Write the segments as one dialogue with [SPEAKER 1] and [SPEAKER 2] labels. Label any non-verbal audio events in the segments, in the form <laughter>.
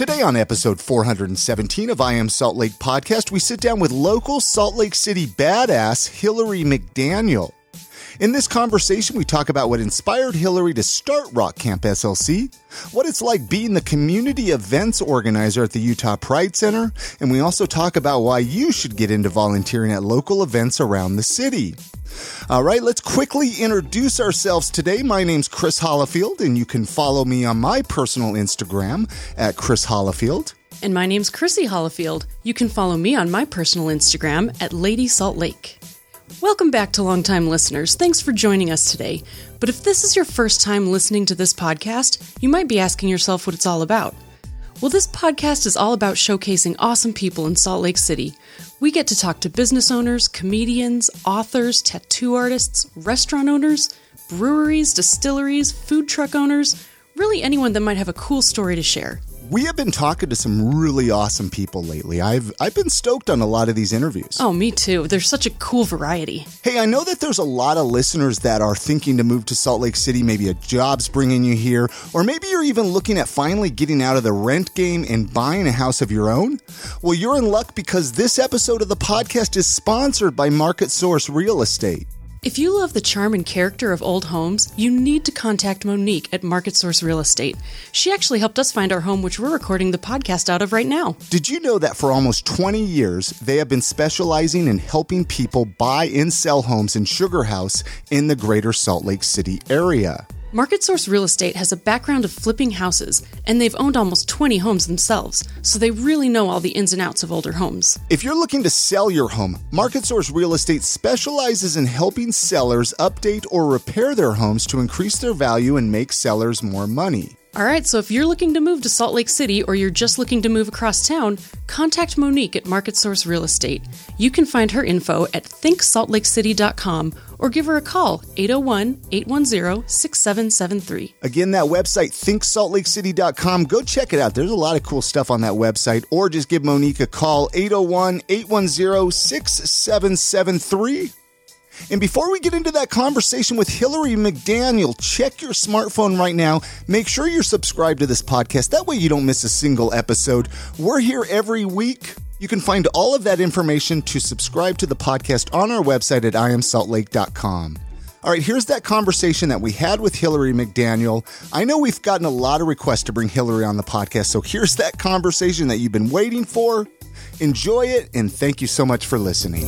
[SPEAKER 1] Today on episode 417 of I Am Salt Lake podcast, we sit down with local Salt Lake City badass Hillary McDaniel. In this conversation, we talk about what inspired Hillary to start Rock Camp SLC, what it's like being the community events organizer at the Utah Pride Center, and we also talk about why you should get into volunteering at local events around the city. All right, let's quickly introduce ourselves today. My name's Chris Hollifield, and you can follow me on my personal Instagram at Chris Hollifield.
[SPEAKER 2] And my name's Chrissy Hollifield. You can follow me on my personal Instagram at Lady Salt Lake. Welcome back to longtime listeners. Thanks for joining us today. But if this is your first time listening to this podcast, you might be asking yourself what it's all about. Well, this podcast is all about showcasing awesome people in Salt Lake City. We get to talk to business owners, comedians, authors, tattoo artists, restaurant owners, breweries, distilleries, food truck owners, really anyone that might have a cool story to share.
[SPEAKER 1] We have been talking to some really awesome people lately. I've I've been stoked on a lot of these interviews.
[SPEAKER 2] Oh, me too. There's such a cool variety.
[SPEAKER 1] Hey, I know that there's a lot of listeners that are thinking to move to Salt Lake City. Maybe a job's bringing you here, or maybe you're even looking at finally getting out of the rent game and buying a house of your own. Well, you're in luck because this episode of the podcast is sponsored by Market Source Real Estate.
[SPEAKER 2] If you love the charm and character of old homes, you need to contact Monique at Market Source Real Estate. She actually helped us find our home, which we're recording the podcast out of right now.
[SPEAKER 1] Did you know that for almost 20 years, they have been specializing in helping people buy and sell homes in Sugar House in the greater Salt Lake City area?
[SPEAKER 2] Market Source Real Estate has a background of flipping houses, and they've owned almost 20 homes themselves, so they really know all the ins and outs of older homes.
[SPEAKER 1] If you're looking to sell your home, Market Source Real Estate specializes in helping sellers update or repair their homes to increase their value and make sellers more money.
[SPEAKER 2] All right, so if you're looking to move to Salt Lake City or you're just looking to move across town, contact Monique at Market Source Real Estate. You can find her info at thinksaltlakecity.com or give her a call 801 810 6773.
[SPEAKER 1] Again, that website, thinksaltlakecity.com. Go check it out. There's a lot of cool stuff on that website. Or just give Monique a call 801 810 6773. And before we get into that conversation with Hillary McDaniel, check your smartphone right now. Make sure you're subscribed to this podcast. That way you don't miss a single episode. We're here every week. You can find all of that information to subscribe to the podcast on our website at iamsaltlake.com. All right, here's that conversation that we had with Hillary McDaniel. I know we've gotten a lot of requests to bring Hillary on the podcast, so here's that conversation that you've been waiting for. Enjoy it, and thank you so much for listening.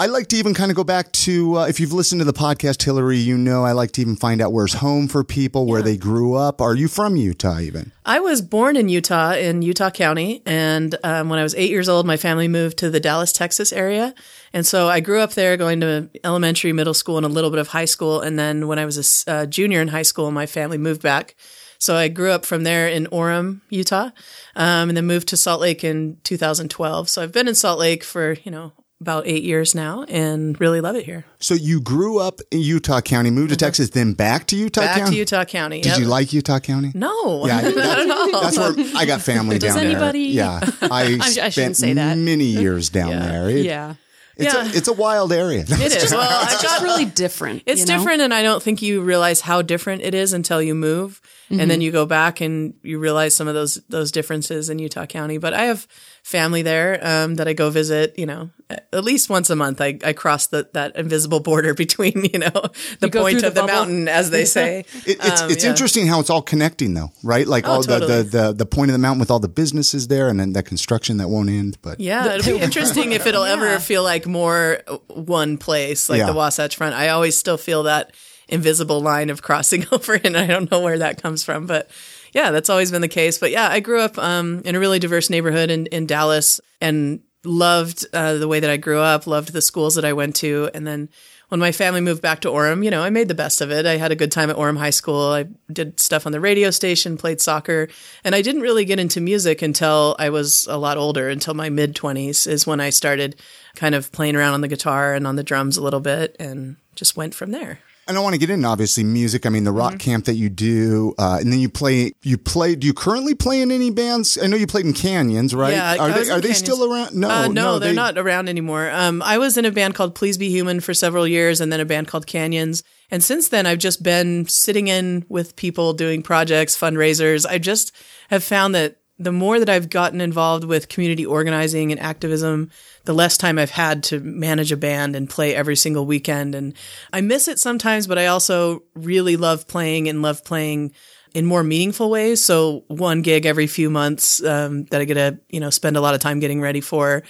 [SPEAKER 1] I like to even kind of go back to uh, if you've listened to the podcast, Hillary, you know I like to even find out where's home for people, where they grew up. Are you from Utah even?
[SPEAKER 3] I was born in Utah, in Utah County. And um, when I was eight years old, my family moved to the Dallas, Texas area. And so I grew up there going to elementary, middle school, and a little bit of high school. And then when I was a uh, junior in high school, my family moved back. So I grew up from there in Orem, Utah, um, and then moved to Salt Lake in 2012. So I've been in Salt Lake for, you know, about eight years now and really love it here.
[SPEAKER 1] So you grew up in Utah County, moved to mm-hmm. Texas, then back to Utah
[SPEAKER 3] Back
[SPEAKER 1] County.
[SPEAKER 3] to Utah County.
[SPEAKER 1] Did
[SPEAKER 3] Yep.
[SPEAKER 1] you like Utah County?
[SPEAKER 3] No.
[SPEAKER 1] Yeah, <laughs>
[SPEAKER 3] not at all.
[SPEAKER 1] that's where I got family
[SPEAKER 2] Does
[SPEAKER 1] down
[SPEAKER 2] anybody-
[SPEAKER 1] there. Yeah, <laughs> I,
[SPEAKER 2] I
[SPEAKER 1] spent
[SPEAKER 2] shouldn't say that.
[SPEAKER 1] many years down <laughs>
[SPEAKER 3] Yeah.
[SPEAKER 1] there. It-
[SPEAKER 2] Yeah.
[SPEAKER 1] It's
[SPEAKER 3] Yeah.
[SPEAKER 1] a it's a wild area.
[SPEAKER 3] It is. Well, I
[SPEAKER 2] It's
[SPEAKER 3] got
[SPEAKER 2] just really different. <laughs>
[SPEAKER 3] It's
[SPEAKER 2] you know?
[SPEAKER 3] different, and I don't think you realize how different it is until you move, and then you go back and you realize some of those those differences in Utah County. But I have family there um, that I go visit. You know, at least once a month. I, I cross the, that invisible border <laughs> between you know the
[SPEAKER 2] go
[SPEAKER 3] point of
[SPEAKER 2] the
[SPEAKER 3] the, mountain, as they <laughs> say.
[SPEAKER 1] It, it's
[SPEAKER 3] Um,
[SPEAKER 1] it's
[SPEAKER 3] yeah.
[SPEAKER 1] interesting how it's all connecting though, right? Like all the,
[SPEAKER 3] totally.
[SPEAKER 1] the, the the point of the mountain with all the businesses there, and then that construction that won't end. But
[SPEAKER 3] Yeah, it'll be interesting if it'll ever feel like more one place, like
[SPEAKER 1] Yeah.
[SPEAKER 3] the Wasatch Front. I always still feel that invisible line of crossing <laughs> over, and I don't know where that comes from, but yeah, that's always been the case. But yeah, I grew up um, in a really diverse neighborhood in, in Dallas and loved uh, the way that I grew up, loved the schools that I went to, and then when my family moved back to Orem, you know, I made the best of it. I had a good time at Orem High School. I did stuff on the radio station, played soccer, and I didn't really get into music until I was a lot older, until my mid 20s is when I started kind of playing around on the guitar and on the drums a little bit and just went from there.
[SPEAKER 1] And I don't want to get into obviously music. I mean, the
[SPEAKER 3] Mm-hmm.
[SPEAKER 1] rock camp that you do, uh, and then you play. You play. Do you currently play in any bands? I know you played in Canyons, right?
[SPEAKER 3] Yeah,
[SPEAKER 1] are they are they still around? No,
[SPEAKER 3] Uh, no, they're
[SPEAKER 1] they-
[SPEAKER 3] not around anymore. Um, I was in a band called Please Be Human for several years, and then a band called Canyons. And since then, I've just been sitting in with people doing projects, fundraisers. I just have found that the more that I've gotten involved with community organizing and activism, the less time I've had to manage a band and play every single weekend. And I miss it sometimes, but I also really love playing and love playing in more meaningful ways. So one gig every few months um, that I get to you know spend a lot of time getting ready for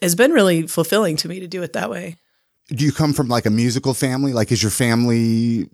[SPEAKER 3] has been really fulfilling to me to do it that way.
[SPEAKER 1] Do you come from like a musical family? Like, is your family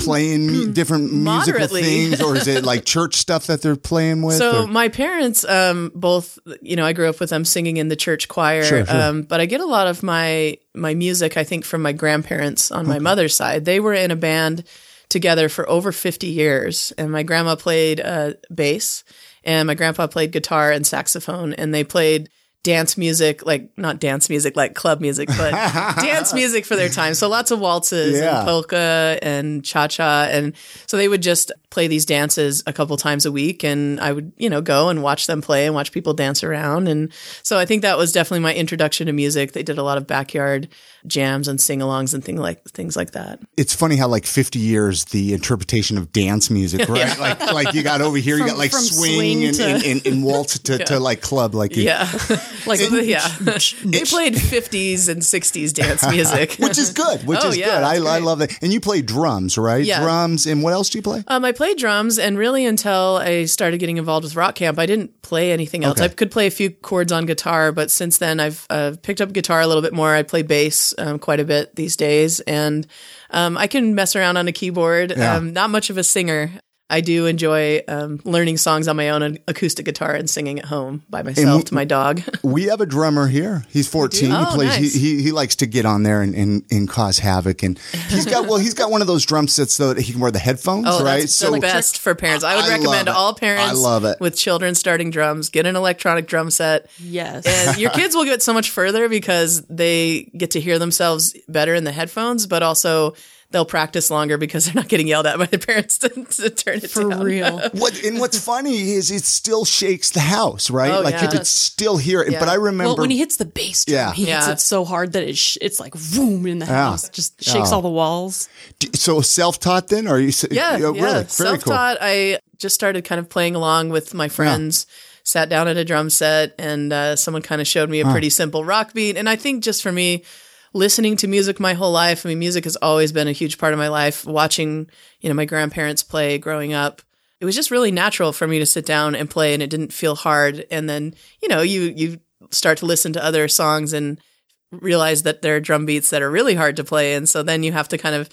[SPEAKER 1] playing mu- <clears throat> different musical
[SPEAKER 3] Um, moderately.
[SPEAKER 1] things, or is it like <laughs> church stuff that they're playing with?
[SPEAKER 3] So
[SPEAKER 1] or-
[SPEAKER 3] my parents, um, both, you know, I grew up with them singing in the church choir.
[SPEAKER 1] Sure, sure.
[SPEAKER 3] Um, but I get a lot of my my music, I think, from my grandparents on my mother's side. They were in a band together for over fifty years, and my grandma played uh, bass, and my grandpa played guitar and saxophone, and they played dance music like not dance music like club music but <laughs> dance music for their time. So lots of waltzes
[SPEAKER 1] Yeah.
[SPEAKER 3] and polka and cha-cha. And so they would just play these dances a couple times a week and I would you know go and watch them play and watch people dance around. And so I think that was definitely my introduction to music. They did a lot of backyard jams and sing-alongs and thing like things like that
[SPEAKER 1] it's funny how like 50 years the interpretation of dance music, <laughs> right? Like like you got over here, you got like swing,
[SPEAKER 2] swing
[SPEAKER 1] and,
[SPEAKER 2] to-
[SPEAKER 1] and, and, and waltz to, <laughs> to like club, like you,
[SPEAKER 3] yeah <laughs>
[SPEAKER 2] Like
[SPEAKER 3] yeah they played 50s and 60s dance music
[SPEAKER 1] which is good, which
[SPEAKER 3] Oh,
[SPEAKER 1] is
[SPEAKER 3] yeah,
[SPEAKER 1] good. I, I love that. And you play drums, right?
[SPEAKER 3] Yeah.
[SPEAKER 1] Drums, and what else do you play?
[SPEAKER 3] Um, I played drums, and really until I started getting involved with rock camp, I didn't play anything else.
[SPEAKER 1] Okay.
[SPEAKER 3] I could play a few chords on guitar, but since then I've uh, picked up guitar a little bit more. I play bass um, quite a bit these days, and um, I can mess around on a keyboard.
[SPEAKER 1] Yeah.
[SPEAKER 3] Um, not much of a singer. I do enjoy um, learning songs on my own acoustic guitar and singing at home by myself to my dog. <laughs>
[SPEAKER 1] We have a drummer here. He's 14.
[SPEAKER 3] Oh,
[SPEAKER 1] he plays.
[SPEAKER 3] nice.
[SPEAKER 1] He, he he likes to get on there and, and, and cause havoc. And he's got well, he's got one of those drum sets though that he can wear the headphones,
[SPEAKER 3] Oh,
[SPEAKER 1] right?
[SPEAKER 3] that's the best for parents. I would
[SPEAKER 1] I
[SPEAKER 3] recommend
[SPEAKER 1] it.
[SPEAKER 3] all parents
[SPEAKER 1] I love it.
[SPEAKER 3] with children starting drums get an electronic drum set.
[SPEAKER 2] yes.
[SPEAKER 3] and your <laughs> kids will get so much further because they get to hear themselves better in the headphones, but also they'll practice longer because they're not getting yelled at by the parents <laughs> to, to turn it
[SPEAKER 2] for
[SPEAKER 3] down.
[SPEAKER 2] real. <laughs>
[SPEAKER 1] What and what's funny is it still shakes the house, right?
[SPEAKER 3] Oh,
[SPEAKER 1] like
[SPEAKER 3] yeah.
[SPEAKER 1] you could still hear it.
[SPEAKER 3] Yeah.
[SPEAKER 1] But I remember
[SPEAKER 2] Well, when he hits the bass drum,
[SPEAKER 1] Yeah.
[SPEAKER 2] he hits
[SPEAKER 3] Yeah.
[SPEAKER 2] it so hard that it sh- it's like boom in the
[SPEAKER 1] Yeah.
[SPEAKER 2] house, just shakes
[SPEAKER 1] Oh.
[SPEAKER 2] all the walls.
[SPEAKER 1] so self-taught then, or are you? s-
[SPEAKER 3] Yeah,
[SPEAKER 1] oh,
[SPEAKER 3] yeah.
[SPEAKER 1] really, very cool.
[SPEAKER 3] Self-taught. I just started kind of playing along with my friends. Sat down at a drum set, and uh, someone kind of showed me a pretty simple rock beat. And I think just for me, listening to music my whole life. I mean, music has always been a huge part of my life. Watching, you know, my grandparents play growing up, it was just really natural for me to sit down and play, and it didn't feel hard. And then, you know, you you start to listen to other songs and realize that there are drum beats that are really hard to play, and so then you have to kind of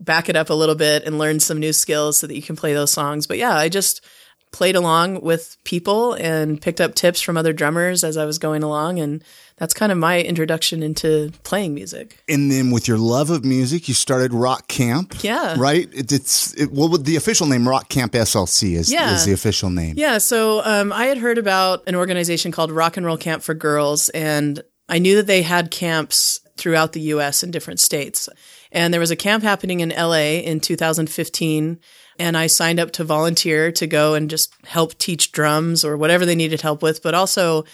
[SPEAKER 3] back it up a little bit and learn some new skills so that you can play those songs. But yeah, I just played along with people and picked up tips from other drummers as I was going along. And that's kind of my introduction into playing music.
[SPEAKER 1] And then with your love of music, you started Rock Camp.
[SPEAKER 3] Yeah.
[SPEAKER 1] Right? It, it's it, well, the official name Rock Camp SLC is,
[SPEAKER 3] Yeah.
[SPEAKER 1] is the official name.
[SPEAKER 3] Yeah, so um, I had heard about an organization called Rock and Roll Camp for Girls, and I knew that they had camps throughout the U.S. in different states. And there was a camp happening in L.A. in 2015, and I signed up to volunteer to go and just help teach drums or whatever they needed help with, but also.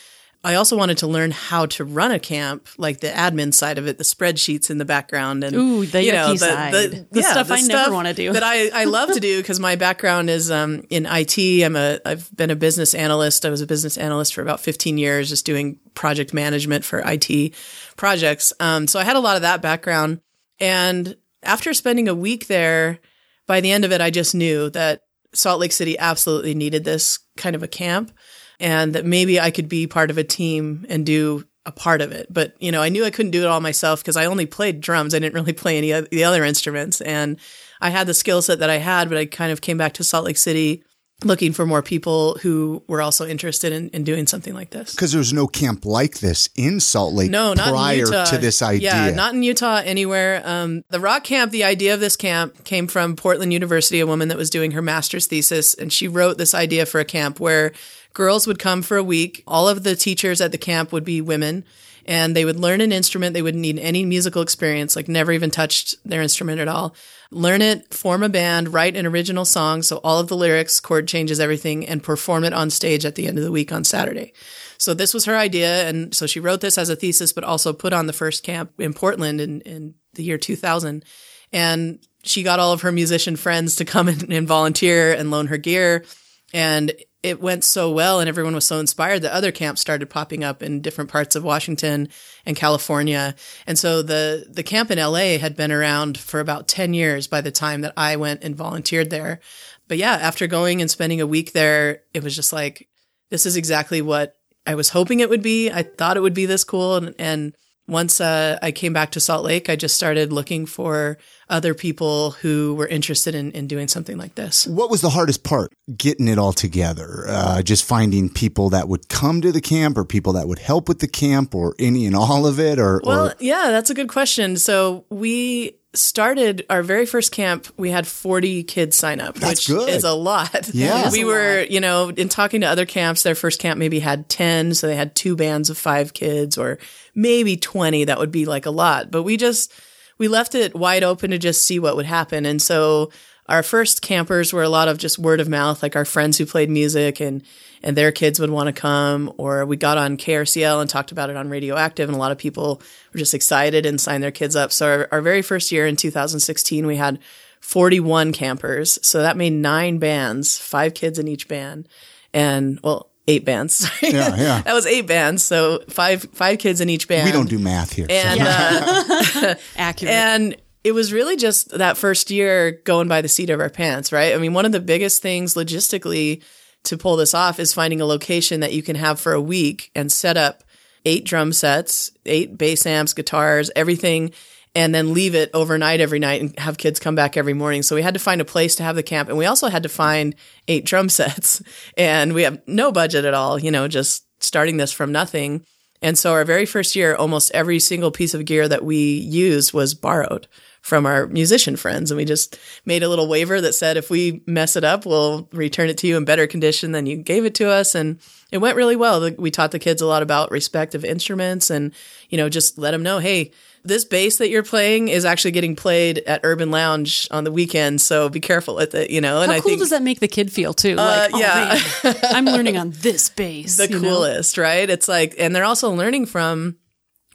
[SPEAKER 3] I also wanted to learn how to run a camp, like the admin side of it, the spreadsheets in the background, and
[SPEAKER 2] Ooh, the
[SPEAKER 3] you know,
[SPEAKER 2] yucky side. The stuff I never wanna do.
[SPEAKER 3] That I, I <laughs> love to do because my background is um, in IT. I'm a I've been a business analyst. I was a business analyst for about 15 years, just doing project management for IT projects. Um, so I had a lot of that background. And after spending a week there, by the end of it, I just knew that Salt Lake City absolutely needed this kind of a camp, and that maybe I could be part of a team and do a part of it. But you know, I knew I couldn't do it all myself because I only played drums. I didn't really <laughs> play any of the other instruments, and I had the skill set that I had. But I kind of came back to Salt Lake City looking for more people who were also interested in, in doing something like this.
[SPEAKER 1] Because there's no camp like this in Salt Lake
[SPEAKER 3] No, not
[SPEAKER 1] prior
[SPEAKER 3] in Utah.
[SPEAKER 1] to this idea.
[SPEAKER 3] Yeah, not in Utah anywhere. Um, the rock camp, the idea of this camp came from Portland University, a woman that was doing her master's thesis, and she wrote this idea for a camp where girls would come for a week. All of the teachers at the camp would be women. And they would learn an instrument. They wouldn't need any musical experience, like never even touched their instrument at all. Learn it, form a band, write an original song. So all of the lyrics, chord changes, everything, and perform it on stage at the end of the week on Saturday. So this was her idea. And so she wrote this as a thesis, but also put on the first camp in Portland in, in the year 2000. And she got all of her musician friends to come and, <laughs> and volunteer and loan her gear. And it went so well and everyone was so inspired that other camps started popping up in different parts of Washington and California. And so the, the camp in LA had been around for about 10 years by the time that I went and volunteered there. But yeah, after going and spending a week there, it was just like, this is exactly what I was hoping it would be. I thought it would be this cool. And, and once uh, I came back to Salt Lake, I just started looking for other people who were interested in, in doing something like this.
[SPEAKER 1] What was the hardest part? Getting it all together, uh, just finding people that would come to the camp or people that would help with the camp or any and all of it or,
[SPEAKER 3] well,
[SPEAKER 1] or-
[SPEAKER 3] yeah, that's a good question. So we started our very first camp, we had 40 kids sign up,
[SPEAKER 1] That's
[SPEAKER 3] which
[SPEAKER 1] good.
[SPEAKER 3] is a lot. <laughs>
[SPEAKER 1] Yeah.
[SPEAKER 3] We were, you know, in talking to other camps, their first camp maybe had 10. So they had two bands of five kids or maybe 20. That would be like a lot. But we just, we left it wide open to just see what would happen. And so our first campers were a lot of just word of mouth, like our friends who played music and, and their kids would want to come, or we got on KRCL and talked about it on Radioactive, and a lot of people were just excited and signed their kids up. So our, our very first year in 2016, we had 41 campers. So that made nine bands, five kids in each band, and well, eight bands. Sorry. <laughs>
[SPEAKER 1] Yeah, yeah.
[SPEAKER 3] that was eight bands. So five five kids in each band.
[SPEAKER 1] we don't do math here. so-
[SPEAKER 3] And uh, <laughs>
[SPEAKER 2] Accurate.
[SPEAKER 3] and it was really just that first year going by the seat of our pants, right? I mean, one of the biggest things logistically to pull this off is finding a location that you can have for a week and set up eight drum sets, eight bass amps, guitars, everything, and then leave it overnight every night and have kids come back every morning. So we had to find a place to have the camp and we also had to find eight drum <laughs> sets and we have no budget at all, you know, just starting this from nothing. And so our very first year, almost every single piece of gear that we used was borrowed from our musician friends. And we just made a little waiver that said, if we mess it up, we'll return it to you in better condition than you gave it to us. And it went really well. We taught the kids a lot about respect of instruments and, you know, just let them know, hey, this bass that you're playing is actually getting played at Urban Lounge on the weekend. So be careful with it, you know. And
[SPEAKER 2] How
[SPEAKER 3] I
[SPEAKER 2] cool
[SPEAKER 3] think
[SPEAKER 2] does that make the kid feel too? Uh, like, oh,
[SPEAKER 3] yeah.
[SPEAKER 2] man, I'm learning on this bass.
[SPEAKER 3] the
[SPEAKER 2] you know?
[SPEAKER 3] coolest, right? It's like, and they're also learning from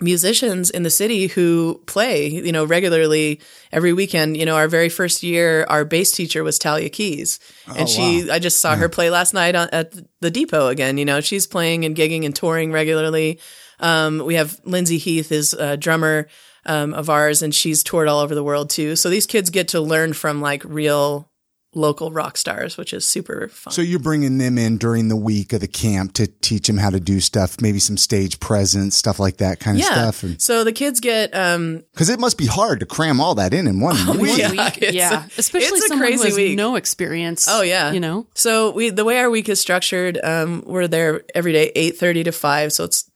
[SPEAKER 3] musicians in the city who play, you know, regularly every weekend. You know, our very first year, our bass teacher was Talia Keys. And oh, she, I just saw her hmm. play last night on, at the depot again. You know, she's playing and gigging and touring regularly. Um, we have Lindsay Heath is a drummer, um, of ours and she's toured all over the world too. So these kids get to learn from like real local rock stars, which is super fun.
[SPEAKER 1] So you're bringing them in during the week of the camp to teach them how to do stuff, maybe some stage presence, stuff like that kind of
[SPEAKER 3] yeah.
[SPEAKER 1] stuff.
[SPEAKER 3] So the kids get, um,
[SPEAKER 1] Because it must be hard to cram all that in in one <laughs> week.
[SPEAKER 3] yeah,
[SPEAKER 2] week.
[SPEAKER 3] it's
[SPEAKER 2] yeah,
[SPEAKER 3] a-
[SPEAKER 2] especially
[SPEAKER 3] it's a
[SPEAKER 2] someone who
[SPEAKER 3] crazy
[SPEAKER 2] has
[SPEAKER 3] week.
[SPEAKER 2] no experience.
[SPEAKER 3] Oh yeah,
[SPEAKER 2] you know.
[SPEAKER 3] So we the way our week is structured, um, we're there every day, eight thirty to five. So it's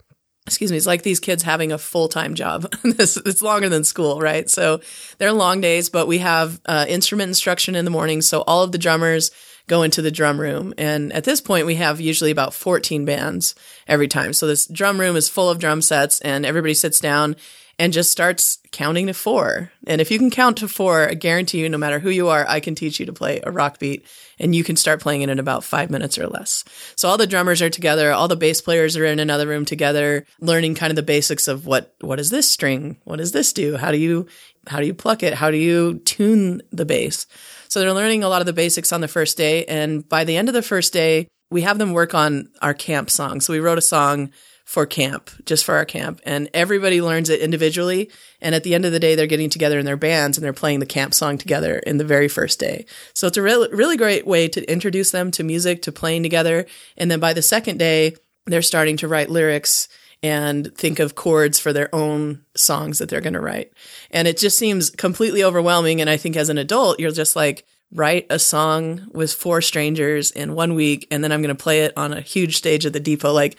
[SPEAKER 3] excuse me, it's like these kids having a full time job. <laughs> it's longer than school, right? So they're long days, but we have uh, instrument instruction in the morning. So all of the drummers go into the drum room, and at this point, we have usually about fourteen bands every time. So this drum room is full of drum sets, and everybody sits down and just starts counting to four. And if you can count to four, I guarantee you, no matter who you are, I can teach you to play a rock beat and you can start playing it in about five minutes or less. So all the drummers are together. All the bass players are in another room together, learning kind of the basics of what, what is this string? What does this do? How do you, how do you pluck it? How do you tune the bass? So they're learning a lot of the basics on the first day. And by the end of the first day, we have them work on our camp song. So we wrote a song for camp, just for our camp. And everybody learns it individually. And at the end of the day, they're getting together in their bands and they're playing the camp song together in the very first day. So it's a really, really great way to introduce them to music, to playing together. And then by the second day, they're starting to write lyrics and think of chords for their own songs that they're going to write. And it just seems completely overwhelming. And I think as an adult, you're just like, write a song with four strangers in one week, and then I'm going to play it on a huge stage at the depot. Like,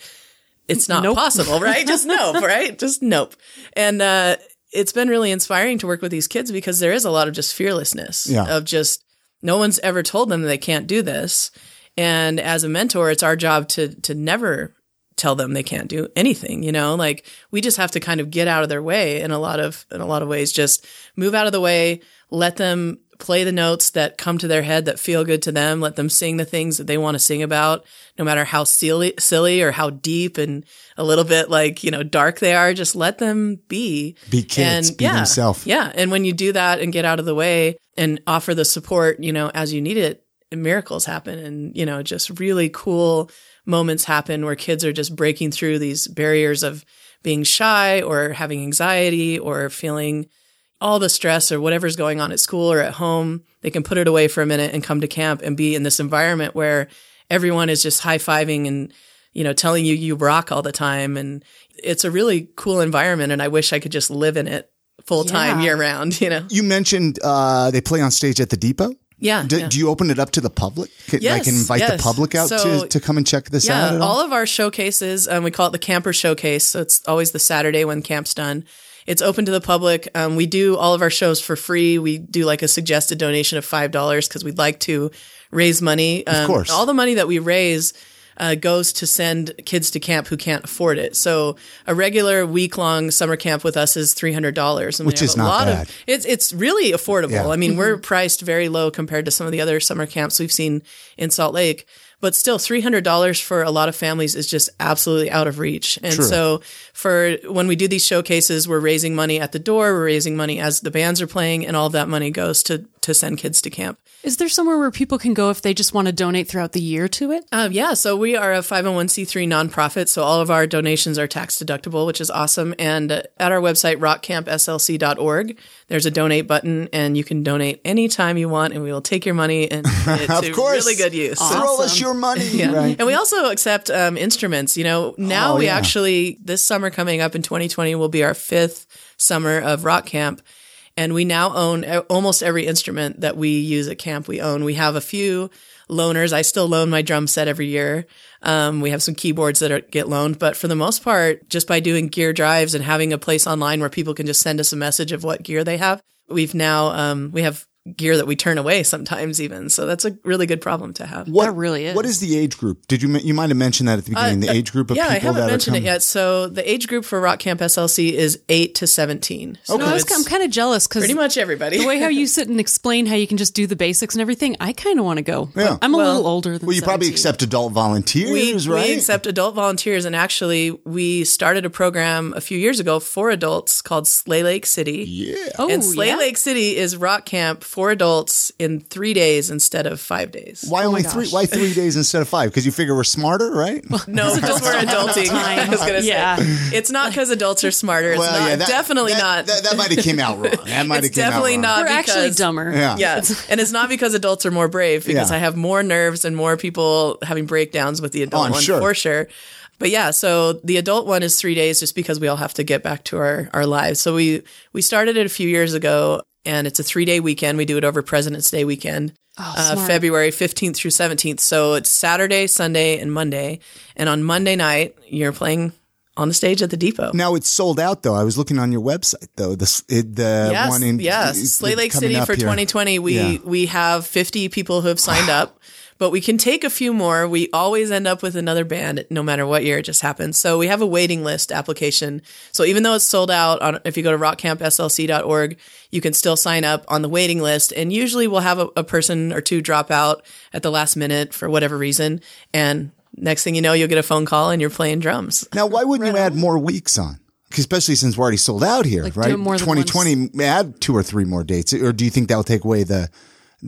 [SPEAKER 3] it's not
[SPEAKER 2] Nope.
[SPEAKER 3] possible, right? <laughs> Just nope, right? Just nope. And uh, it's been really inspiring to work with these kids because there is a lot of just fearlessness
[SPEAKER 1] Yeah.
[SPEAKER 3] of just no one's ever told them they can't do this. And as a mentor, it's our job to to never tell them they can't do anything, you know? Like we just have to kind of get out of their way in a lot of in a lot of ways. Just move out of the way, let them play the notes that come to their head that feel good to them, let them sing the things that they want to sing about, no matter how silly silly or how deep and a little bit like, you know, dark they are, just let them be.
[SPEAKER 1] Be kids,
[SPEAKER 3] and,
[SPEAKER 1] be
[SPEAKER 3] yeah,
[SPEAKER 1] themselves.
[SPEAKER 3] Yeah. And when you do that and get out of the way and offer the support, you know, as you need it, miracles happen and, you know, just really cool moments happen where kids are just breaking through these barriers of being shy or having anxiety or feeling all the stress or whatever's going on at school or at home. They can put it away for a minute and come to camp and be in this environment where everyone is just high fiving and, you know, telling you you rock all the time. And it's a really cool environment. And I wish I could just live in it full time
[SPEAKER 2] Yeah.
[SPEAKER 3] year round, you know?
[SPEAKER 1] You mentioned uh, they play on stage at the depot.
[SPEAKER 3] Yeah.
[SPEAKER 1] Do,
[SPEAKER 3] yeah.
[SPEAKER 1] do you open it up to the public? Can,
[SPEAKER 3] Yes,
[SPEAKER 1] like invite the public out
[SPEAKER 3] So-
[SPEAKER 1] to, to come and check this out
[SPEAKER 3] Yeah,
[SPEAKER 1] all?
[SPEAKER 3] all of our showcases, um, we call it the camper showcase. So it's always the Saturday when camp's done. It's open to the public. Um, we do all of our shows for free. We do like a suggested donation of five dollars because we'd like to raise money. Um,
[SPEAKER 1] course.
[SPEAKER 3] all the money that we raise uh, goes to send kids to camp who can't afford it. So a regular week long summer camp with us is three hundred dollars,
[SPEAKER 1] Which is not bad.
[SPEAKER 3] of it's it's really affordable.
[SPEAKER 1] Yeah.
[SPEAKER 3] I mean, we're priced very low compared to some of the other summer camps we've seen in Salt Lake. But still, three hundred dollars for a lot of families is just absolutely out of reach. And
[SPEAKER 1] True.
[SPEAKER 3] so, for when we do these showcases, we're raising money at the door. We're raising money as the bands are playing, and all that money goes to to send kids to camp.
[SPEAKER 2] Is there somewhere where people can go if they just want to donate throughout the year to it?
[SPEAKER 3] Um, yeah, so we are a 501c3 nonprofit, so all of our donations are tax deductible, which is awesome. And uh, at our website, rockcampslc.org, there's a donate button, and you can donate anytime you want, and we will take your money and <laughs> put it
[SPEAKER 1] Of
[SPEAKER 3] to
[SPEAKER 1] course.
[SPEAKER 3] really good use.
[SPEAKER 1] Throw us your money.
[SPEAKER 3] Yeah.
[SPEAKER 1] Right.
[SPEAKER 3] And we also accept um, instruments. You know, now
[SPEAKER 1] Oh,
[SPEAKER 3] we
[SPEAKER 1] yeah.
[SPEAKER 3] actually, this summer coming up in 2020 will be our fifth summer of rock camp. And we now own almost every instrument that we use at camp. We own. We have a few loaners. I still loan my drum set every year. Um, we have some keyboards that are, get loaned, but for the most part, just by doing gear drives and having a place online where people can just send us a message of what gear they have, we've now um, we have gear that we turn away sometimes even. So that's a really good problem to have.
[SPEAKER 1] What
[SPEAKER 2] That really is.
[SPEAKER 1] What is the age group? Did you you might have mentioned that at the beginning? the age group of
[SPEAKER 3] Uh, yeah, I
[SPEAKER 1] people
[SPEAKER 3] haven't
[SPEAKER 1] that
[SPEAKER 3] mentioned
[SPEAKER 1] are
[SPEAKER 3] it
[SPEAKER 1] coming.
[SPEAKER 3] yet. So the age group for Rock Camp SLC is eight to seventeen. So
[SPEAKER 2] No, I was, i'm kind of jealous because
[SPEAKER 3] pretty much everybody.
[SPEAKER 2] the way how you <laughs> sit and explain how you can just do the basics and everything, I kind of want to go.
[SPEAKER 1] Yeah.
[SPEAKER 2] I'm a
[SPEAKER 3] Well-
[SPEAKER 2] little older than
[SPEAKER 1] Well, you probably accept adult volunteers,
[SPEAKER 3] we,
[SPEAKER 1] right?
[SPEAKER 3] we accept adult volunteers, and actually, we started a program a few years ago for adults called Slay Lake City.
[SPEAKER 1] yeah.
[SPEAKER 2] Oh,
[SPEAKER 3] and Slay
[SPEAKER 2] yeah?
[SPEAKER 3] Lake City is rock camp for adults in three days instead of five days.
[SPEAKER 1] Why oh only
[SPEAKER 2] Oh gosh.
[SPEAKER 1] three? Why three days instead of five? Because you figure we're smarter, right? <laughs>
[SPEAKER 3] No, because we're adulting. <laughs> I was gonna say
[SPEAKER 2] Yeah.
[SPEAKER 3] it's not because adults are smarter. It's
[SPEAKER 1] well,
[SPEAKER 3] not,
[SPEAKER 1] yeah, that,
[SPEAKER 3] definitely
[SPEAKER 1] that-
[SPEAKER 3] not.
[SPEAKER 1] That, that might have came out wrong. That might have came
[SPEAKER 3] definitely
[SPEAKER 1] out wrong.
[SPEAKER 3] not.
[SPEAKER 2] We're actually dumber.
[SPEAKER 1] Yeah.
[SPEAKER 3] Yeah. <laughs> and it's not because adults are more brave, because
[SPEAKER 1] Yeah.
[SPEAKER 3] I have more nerves and more people having breakdowns with the adult
[SPEAKER 1] Oh, I'm
[SPEAKER 3] one
[SPEAKER 1] sure.
[SPEAKER 3] for sure. But yeah, so the adult one is three days just because we all have to get back to our, our lives. So we, we started it a few years ago and it's a three day weekend. We do it over President's Day weekend. uh. February 15th through 17th. So it's Saturday, Sunday, and Monday. And on Monday night, you're playing on the stage at the depot.
[SPEAKER 1] Now it's sold out though. I was looking on your website though. The it, the
[SPEAKER 3] yes,
[SPEAKER 1] one in
[SPEAKER 3] yes.
[SPEAKER 1] it's
[SPEAKER 3] Slay Lake City for
[SPEAKER 1] here.
[SPEAKER 3] 2020. We
[SPEAKER 1] Yeah.
[SPEAKER 3] we have 50 people who have signed <sighs> up, but we can take a few more. We always end up with another band, no matter what year it just happens. So we have a waiting list application. So even though it's sold out, on, if you go to rockcampslc.org, you can still sign up on the waiting list. And usually we'll have a, a person or two drop out at the last minute for whatever reason, and next thing you know, you'll get a phone call and you're playing drums.
[SPEAKER 1] Now, why wouldn't you add more weeks on? Especially since we're already sold out here,
[SPEAKER 2] do
[SPEAKER 1] right?
[SPEAKER 2] it more than
[SPEAKER 1] 2020, add two or three more dates, or do you think that'll take away the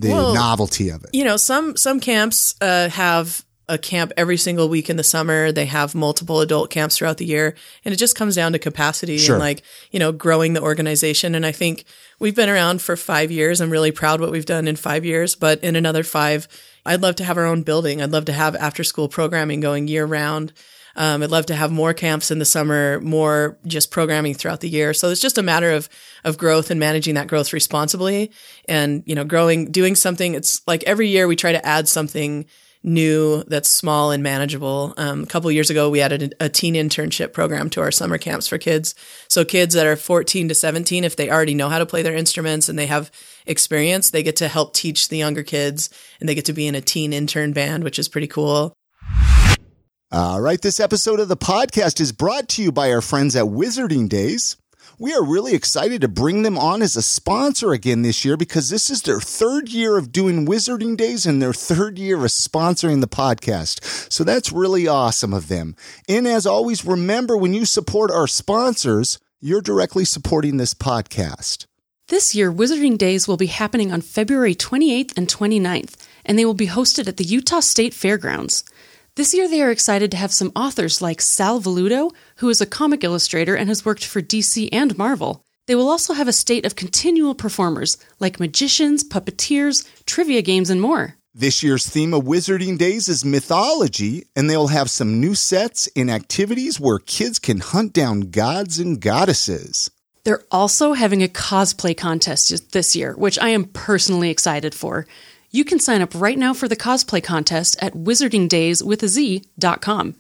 [SPEAKER 1] the
[SPEAKER 3] Well,
[SPEAKER 1] novelty of it?
[SPEAKER 3] you know some some camps uh, have a camp every single week in the summer. They have multiple adult camps throughout the year. And it just comes down to capacity
[SPEAKER 1] Sure.
[SPEAKER 3] and like you know growing the organization. And i think we've been around for five years. I'm really proud what we've done in five years. But in another five i'd love to have our own building. I'd love to have after school programming going year round um, I'd love to have more camps in the summer, more just programming throughout the year. So it's just a matter of of growth and managing that growth responsibly, and you know, growing, doing something. It's like every year we try to add something new that's small and manageable. Um, a couple years ago, we added a, a teen internship program to our summer camps for kids. So kids that are 14 to 17, if they already know how to play their instruments and they have experience, they get to help teach the younger kids, and they get to be in a teen intern band, which is pretty cool.
[SPEAKER 1] All right, this episode of the podcast is brought to you by our friends at Wizarding Days. We are really excited to bring them on as a sponsor again this year because this is their third year of doing Wizarding Days and their third year of sponsoring the podcast. So that's really awesome of them. And as always, remember when you support our sponsors, you're directly supporting this podcast.
[SPEAKER 2] This year, Wizarding Days will be happening on February 28th and 29th, and they will be hosted at the Utah State Fairgrounds. This year, they are excited to have some authors like Sal Velluto, who is a comic illustrator and has worked for DC and Marvel. They will also have a state of continual performers like magicians, puppeteers, trivia games, and more.
[SPEAKER 1] This year's theme of Wizarding Days is mythology, and they'll have some new sets and activities where kids can hunt down gods and goddesses.
[SPEAKER 2] They're also having a cosplay contest this year, which I am personally excited for. You can sign up right now for the cosplay contest at wizardingdayswithaz.com.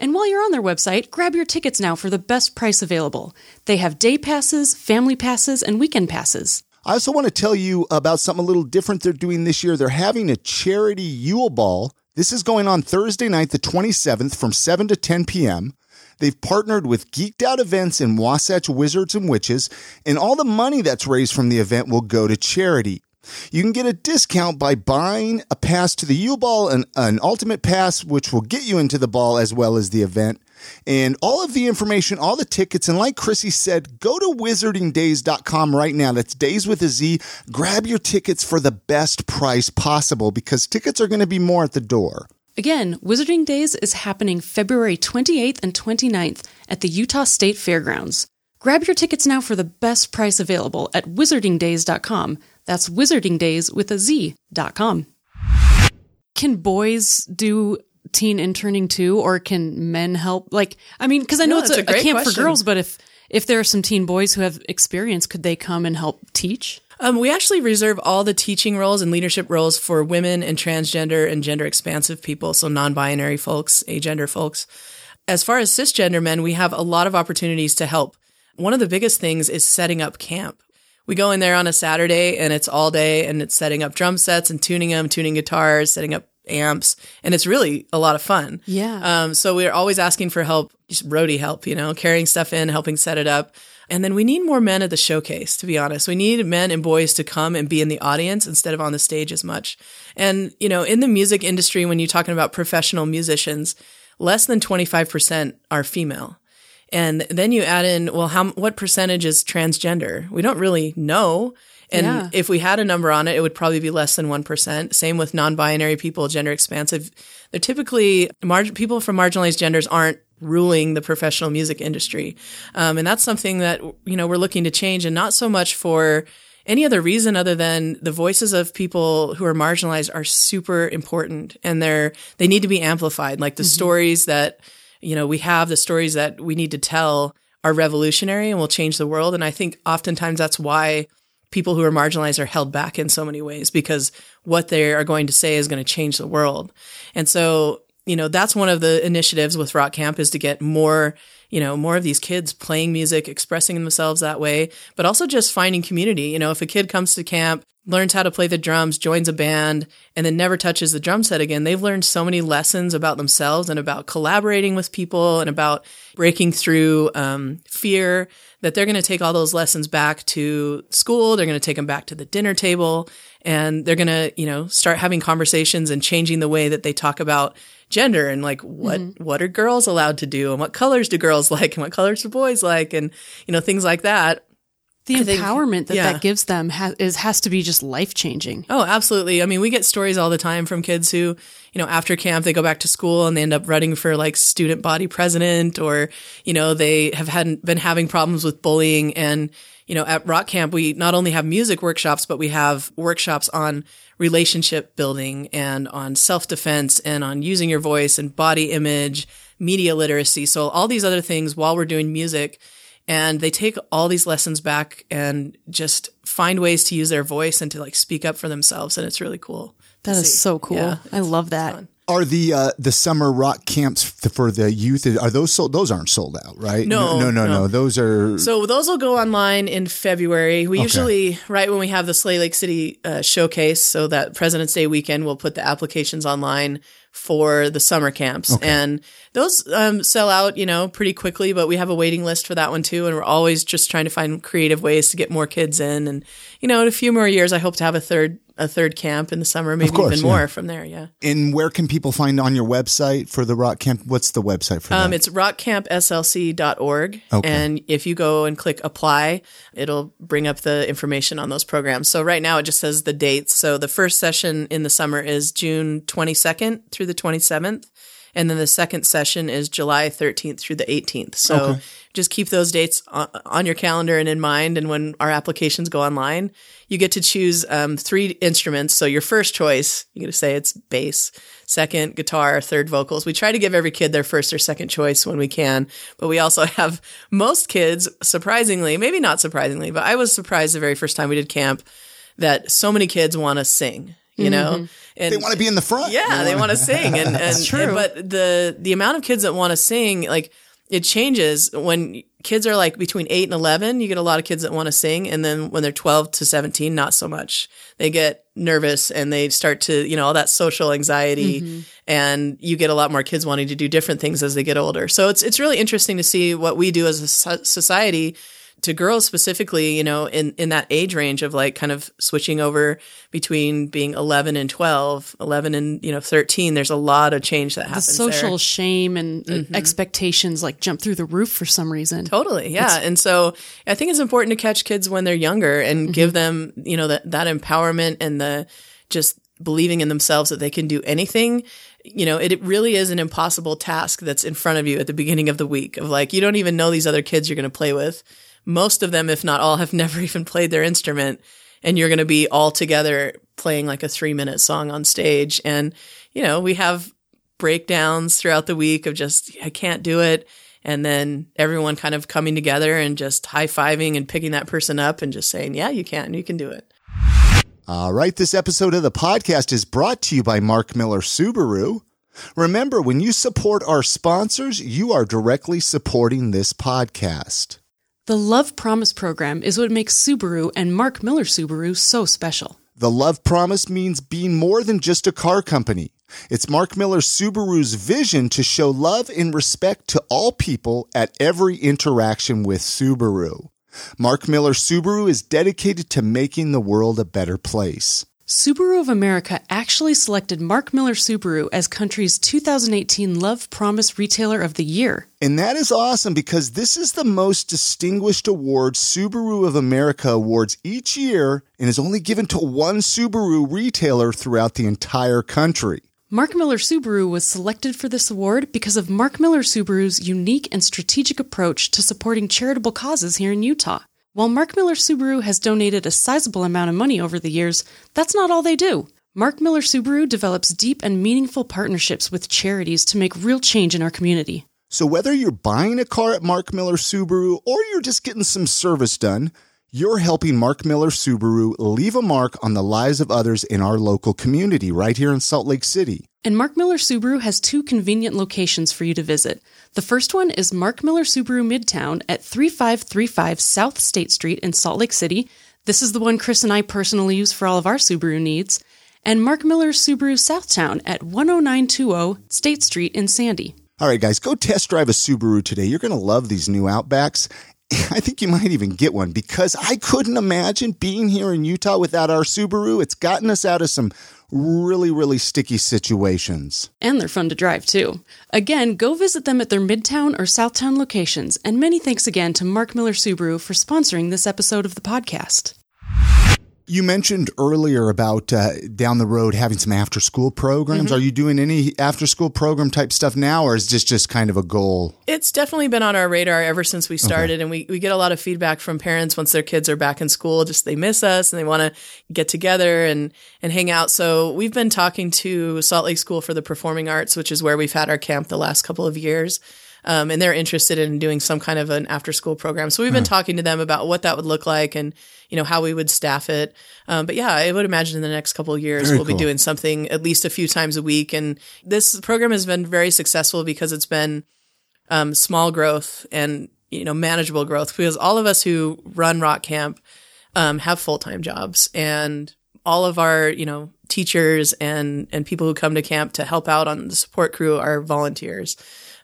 [SPEAKER 2] And while you're on their website, grab your tickets now for the best price available. They have day passes, family passes, and weekend passes.
[SPEAKER 1] I also want to tell you about something a little different they're doing this year. They're having a charity Yule Ball. This is going on Thursday night, the 27th, from 7 to 10 p.m. They've partnered with Geeked Out Events and Wasatch Wizards and Witches, and all the money that's raised from the event will go to charity. You can get a discount by buying a pass to the Yule Ball and an ultimate pass, which will get you into the ball as well as the event. And all of the information, all the tickets, and like Chrissy said, go to wizardingdays.com right now. That's days with a Z. Grab your tickets for the best price possible because tickets are going to be more at the door.
[SPEAKER 2] Again, Wizarding Days is happening February 28th and 29th at the Utah State Fairgrounds. Grab your tickets now for the best price available at wizardingdays.com. That's wizardingdays with a Z.com. Can boys do teen interning too, or can men help? Like, I mean, because I know
[SPEAKER 3] No,
[SPEAKER 2] it's a,
[SPEAKER 3] a
[SPEAKER 2] a camp
[SPEAKER 3] question.
[SPEAKER 2] for girls, but if if there are some teen boys who have experience, could they come and help teach?
[SPEAKER 3] Um, we actually reserve all the teaching roles and leadership roles for women and transgender and gender expansive people, so non binary folks, agender folks. As far as cisgender men, we have a lot of opportunities to help. One of the biggest things is setting up camp. We go in there on a Saturday and it's all day and it's setting up drum sets and tuning them, tuning guitars, setting up amps, and it's really a lot of fun.
[SPEAKER 2] Yeah.
[SPEAKER 3] Um, so we're always asking for help, just roadie help, you know, carrying stuff in, helping set it up. And then we need more men at the showcase, to be honest. We need men and boys to come and be in the audience instead of on the stage as much. And, you know, in the music industry, when you're talking about professional musicians, less than 25% are female. And then you add in, well, how, what percentage is transgender? We don't really know. And
[SPEAKER 2] Yeah.
[SPEAKER 3] if we had a number on it, it would probably be less than 1%. Same with non-binary people, gender expansive. They're typically, people from marginalized genders aren't ruling the professional music industry. Um, and that's something that, you know, we're looking to change and not so much for any other reason other than the voices of people who are marginalized are super important and they're, they need to be amplified. Like the stories that, you know, we have, the stories that we need to tell are revolutionary and will change the world. And I think oftentimes that's why people who are marginalized are held back in so many ways because what they are going to say is going to change the world. And so, you know, that's one of the initiatives with Rock Camp is to get more, you know, more of these kids playing music, expressing themselves that way, but also just finding community. You know, if a kid comes to camp, learns how to play the drums, joins a band, and then never touches the drum set again, they've learned so many lessons about themselves and about collaborating with people and about breaking through um, fear that they're going to take all those lessons back to school. They're going to take them back to the dinner table and they're going to, you know, start having conversations and changing the way that they talk about gender and like what, mm-hmm. what are girls allowed to do and what colors do girls <laughs> like and what colors do boys like and, you know, things like that.
[SPEAKER 2] The
[SPEAKER 3] I think-
[SPEAKER 2] empowerment that
[SPEAKER 3] yeah.
[SPEAKER 2] that gives them has, is has to be just life changing.
[SPEAKER 3] Oh, absolutely. I mean, we get stories all the time from kids who, you know, after camp, they go back to school and they end up running for like student body president or, you know, they have had been having problems with bullying. And, you know, at Rock Camp, we not only have music workshops, but we have workshops on relationship building and on self defense and on using your voice and body image, media literacy. So all these other things while we're doing music. And they take all these lessons back and just find ways to use their voice and to like speak up for themselves. And it's really cool.
[SPEAKER 2] That is so cool.
[SPEAKER 3] Yeah,
[SPEAKER 2] I love that.
[SPEAKER 1] Are the uh, the summer rock camps for the youth? Are those sold? Those aren't sold out, right?
[SPEAKER 3] No,
[SPEAKER 1] no, no, no.
[SPEAKER 3] no.
[SPEAKER 1] Those are
[SPEAKER 3] So those will go online in February. We usually, right when we have the Slay Lake City uh, showcase, so that President's Day weekend, we'll put the applications online for the summer camps. And those um, sell out, you know, pretty quickly, but we have a waiting list for that one too. And we're always just trying to find creative ways to get more kids in. And, you know, in a few more years, I hope to have a third, a third camp in the summer, maybe
[SPEAKER 1] course,
[SPEAKER 3] even
[SPEAKER 1] yeah.
[SPEAKER 3] more from there. Yeah.
[SPEAKER 1] And where can people find on your website for the rock camp? What's the website for
[SPEAKER 3] Um,
[SPEAKER 1] that?
[SPEAKER 3] it's rockcampslc.org.
[SPEAKER 1] Okay.
[SPEAKER 3] And if you go and click apply, it'll bring up the information on those programs. So right now it just says the dates. So the first session in the summer is June 22nd through the 27th. And then the second session is July 13th through the 18th. So just keep those dates on, on your calendar and in mind. And when our applications go online, you get to choose um, three instruments. So your first choice, you get to say it's bass, second guitar, third vocals. We try to give every kid their first or second choice when we can, but we also <laughs> have most kids, surprisingly, maybe not surprisingly, but I was surprised the very first time we did camp that so many kids want to sing. You know, and
[SPEAKER 1] they want to be in the front.
[SPEAKER 3] yeah, they want to sing, <laughs> and, and
[SPEAKER 2] true.
[SPEAKER 3] but the the amount of kids that want to sing, like it changes when kids are like between eight and eleven. You get a lot of kids that want to sing, and then when they're twelve to seventeen, not so much. They get nervous and they start to, you know, all that social anxiety, mm-hmm. and you get a lot more kids wanting to do different things as they get older. So it's it's really interesting to see what we do as a society to girls specifically, you know, in, in that age range of like kind of switching over between being 11 and 12, 11 and, you know, 13, there's a lot of change that
[SPEAKER 2] The
[SPEAKER 3] happens
[SPEAKER 2] social
[SPEAKER 3] there.
[SPEAKER 2] shame and uh, expectations like jump through the roof for some reason.
[SPEAKER 3] Totally. Yeah. and so I think it's important to catch kids when they're younger and give them, you know, that, that empowerment and the just believing in themselves that they can do anything. You know, it, it really is an impossible task that's in front of you at the beginning of the week of like, you don't even know these other kids you're going to play with. Most of them, if not all, have <laughs> never even played their instrument and you're going to be all together playing like a three minute song on stage. And, you know, we have breakdowns throughout the week of just, I can't do it. And then everyone kind of coming together and just high fiving and picking that person up and just saying, yeah, you can, you can do it.
[SPEAKER 1] All right. This episode of the podcast is brought to you by Mark Miller Subaru. Remember, when you support our sponsors, you are directly supporting this podcast.
[SPEAKER 2] The Love Promise program is what makes Subaru and Mark Miller Subaru so special.
[SPEAKER 1] The Love Promise means being more than just a car company. It's Mark Miller Subaru's vision to show love and respect to all people at every interaction with Subaru. Mark Miller Subaru is dedicated to making the world a better place.
[SPEAKER 2] Subaru of America actually selected Mark Miller Subaru as country's 2018 Love Promise Retailer of the Year.
[SPEAKER 1] And that is awesome because this is the most distinguished award Subaru of America awards each year and is only given to one Subaru retailer throughout the entire country.
[SPEAKER 2] Mark Miller Subaru was selected for this award because of Mark Miller Subaru's unique and strategic approach to supporting charitable causes here in Utah. While Mark Miller Subaru has donated a sizable amount of money over the years, that's not all they do. Mark Miller Subaru develops deep and meaningful partnerships with charities to make real change in our community.
[SPEAKER 1] So whether you're buying a car at Mark Miller Subaru or you're just getting some service done, you're helping Mark Miller Subaru leave a mark on the lives of others in our local community right here in Salt Lake City.
[SPEAKER 2] And Mark Miller Subaru has two convenient locations for you to visit. The first one is Mark Miller Subaru Midtown at 3535 South State Street in Salt Lake City. This is the one Chris and I personally use for all of our Subaru needs. And Mark Miller Subaru Southtown at 10920 State Street in Sandy.
[SPEAKER 1] All right, guys, go test drive a Subaru today. You're going to love these new Outbacks. <laughs> I think you might even get one because I couldn't imagine being here in Utah without our Subaru. It's gotten us out of some really, really sticky situations.
[SPEAKER 2] And they're fun to drive too. Again, go visit them at their Midtown or Southtown locations. And many thanks again to Mark Miller Subaru for sponsoring this episode of the podcast.
[SPEAKER 1] You mentioned earlier about uh, down the road having some after school programs. Are you doing any after school program type stuff now, or is this just kind of a goal?
[SPEAKER 3] It's definitely been on our radar ever since we started, and we, we get a lot of feedback from parents once their kids are back in school. Just they miss us and they want to get together and and hang out. So we've been talking to Salt Lake School for the Performing Arts, which is where we've had our camp the last couple of years. Um, and they're interested in doing some kind of an after school program. So we've been talking to them about what that would look like and, you know, how we would staff it. Um, but yeah, I would imagine in the next couple of years,
[SPEAKER 1] Very
[SPEAKER 3] we'll
[SPEAKER 1] cool.
[SPEAKER 3] be doing something at least a few times a week. And this program has been very successful because it's been, um, small growth and, you know, manageable growth because all of us who run Rock Camp, um, have full-time jobs and all of our, you know, teachers and and people who come to camp to help out on the support crew are volunteers.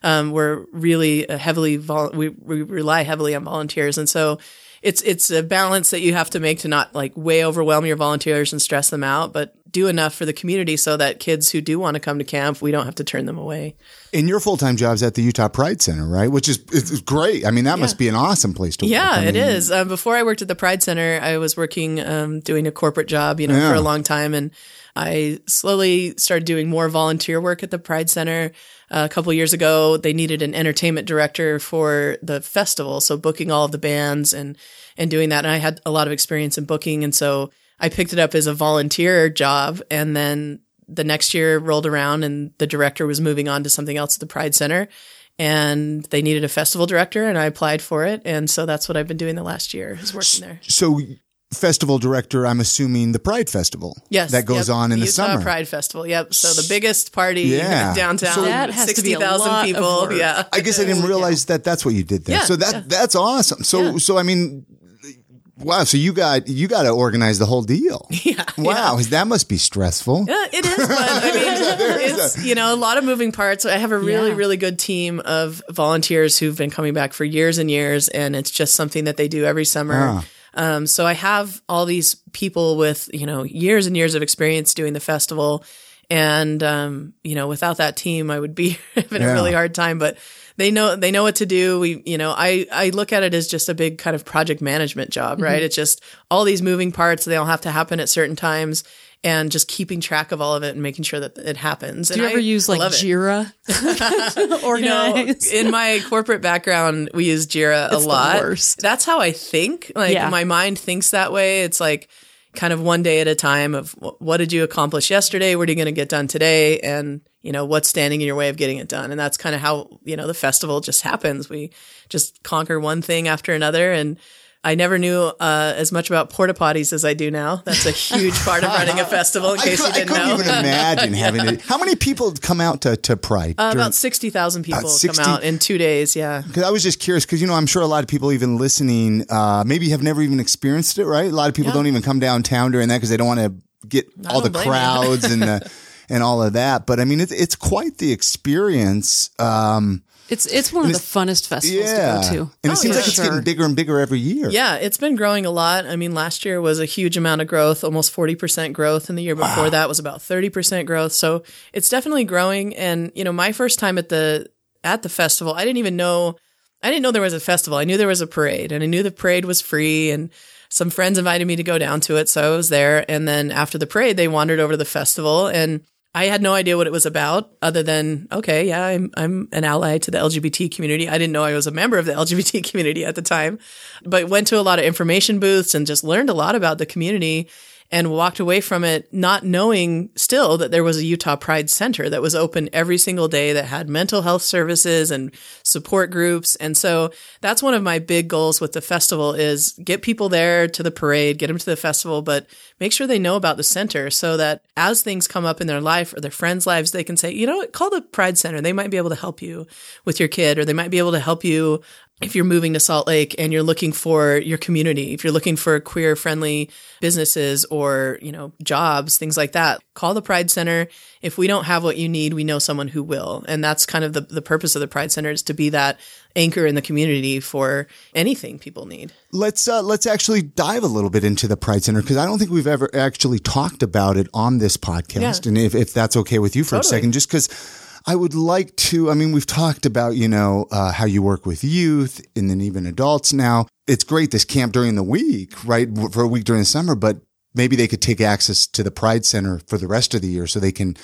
[SPEAKER 3] Um, we're really heavily vol- we, we rely heavily on volunteers, and so it's it's a balance that you have to make to not like way overwhelm your volunteers and stress them out, but do enough for the community so that kids who do want to come to camp, we don't have to turn them away.
[SPEAKER 1] And your full time job's at the Utah Pride Center, right? Which is is great. I mean, that yeah. must be an awesome place to
[SPEAKER 3] yeah,
[SPEAKER 1] work.
[SPEAKER 3] Yeah, it is. Um, before I worked at the Pride Center, I was working um, doing a corporate job, you know, yeah. for a long time, and I slowly started doing more volunteer work at the Pride Center. Uh, a couple years ago, they needed an entertainment director for the festival, so booking all of the bands and and doing that. And I had a lot of experience in booking, and so I picked it up as a volunteer job. And then the next year rolled around, and the director was moving on to something else at the Pride Center, and they needed a festival director, and I applied for it, and so that's what I've been doing the last year is working there.
[SPEAKER 1] So festival director, I'm assuming the Pride Festival.
[SPEAKER 3] Yes.
[SPEAKER 1] That goes
[SPEAKER 3] yep.
[SPEAKER 1] on in
[SPEAKER 3] the,
[SPEAKER 1] the summer.
[SPEAKER 3] Pride Festival. Yep. So the biggest party yeah. downtown.
[SPEAKER 2] So that has 60,000
[SPEAKER 3] people. Yeah.
[SPEAKER 1] I guess I didn't realize yeah. that that's what you did there. Yeah, so that yeah. that's awesome. So so I mean Wow, so you got you got to organize the whole deal. <laughs>
[SPEAKER 3] Yeah.
[SPEAKER 1] Wow, that must be stressful.
[SPEAKER 3] Yeah, it is. But I mean, <laughs> it's you know a lot of moving parts. I have a really really good team of volunteers who've been coming back for years and years, and it's just something that they do every summer. Uh-huh. Um, so I have all these people with, you know, years and years of experience doing the festival. And, um, you know, without that team, I would be <laughs> having yeah. a really hard time, but they know, they know what to do. We, you know, I, I look at it as just a big kind of project management job, right? Mm-hmm. It's just all these moving parts. They all have to happen at certain times and just keeping track of all of it and making sure that it happens.
[SPEAKER 2] Do
[SPEAKER 3] and
[SPEAKER 2] you ever
[SPEAKER 3] I
[SPEAKER 2] use like Jira?
[SPEAKER 3] Organize. <laughs> <laughs> You know, in my corporate background, we use Jira
[SPEAKER 2] it's
[SPEAKER 3] a lot. That's how I think. Like yeah. my mind thinks that way. It's like kind of one day at a time of what did you accomplish yesterday? What are you going to get done today? And you know what's standing in your way of getting it done. And that's kind of how you know the festival just happens. We just conquer one thing after another and I never knew uh, as much about porta potties as I do now. That's a huge part of running a <laughs> festival. In case
[SPEAKER 1] I,
[SPEAKER 3] you didn't
[SPEAKER 1] I couldn't
[SPEAKER 3] know,
[SPEAKER 1] even imagine yeah. having it. How many people come out to, to Pride?
[SPEAKER 3] Uh, about sixty thousand people 60? come out in two days. Yeah,
[SPEAKER 1] because I was just curious because you know I'm sure a lot of people even listening uh, maybe have never even experienced it. Right, a lot of people yeah. don't even come downtown during that because they don't want to get all the crowds and the <laughs> and all of that. But I mean, it's it's quite the experience. Um,
[SPEAKER 2] it's it's one of the funnest festivals yeah. to go to.
[SPEAKER 1] And it oh, seems yeah. like it's sure. getting bigger and bigger every year.
[SPEAKER 3] Yeah, it's been growing a lot. I mean, last year was a huge amount of growth, almost 40% growth. And the year before wow. that was about 30% growth. So it's definitely growing. And, you know, my first time at the at the festival, I didn't even know I didn't know there was a festival. I knew there was a parade and I knew the parade was free and some friends invited me to go down to it, so I was there. And then after the parade, they wandered over to the festival and I had no idea what it was about other than, okay, yeah, I'm, I'm an ally to the LGBT community. I didn't know I was a member of the <laughs> LGBT community at the time, but went to a lot of information booths and just learned a lot about the community and walked away from it not knowing still that there was a Utah Pride Center that was open every single day that had mental health services and support groups. And so that's one of my big goals with the festival is get people there to the parade, get them to the festival, but make sure they know about the center so that as things come up in their life or their friends' lives, they can say, you know, what, call the Pride Center. They might be able to help you with your kid or they might be able to help you if you're moving to Salt Lake and you're looking for your community, if you're looking for queer friendly businesses or, you know, jobs, things like that, call the Pride Center. If we don't have what you need, we know someone who will. And that's kind of the, the purpose of the Pride Center is to be that anchor in the community for anything people need.
[SPEAKER 1] Let's uh, let's actually dive a little bit into the Pride Center because I don't think we've ever actually talked about it on this podcast. Yeah. And if, if that's okay with you for totally. a second, just because I would like to. I mean, we've talked about, you know, uh, how you work with youth and then even adults now. It's great this camp during the week, right? For a week during the summer, but maybe they could take access to the Pride Center for the rest of the year so they can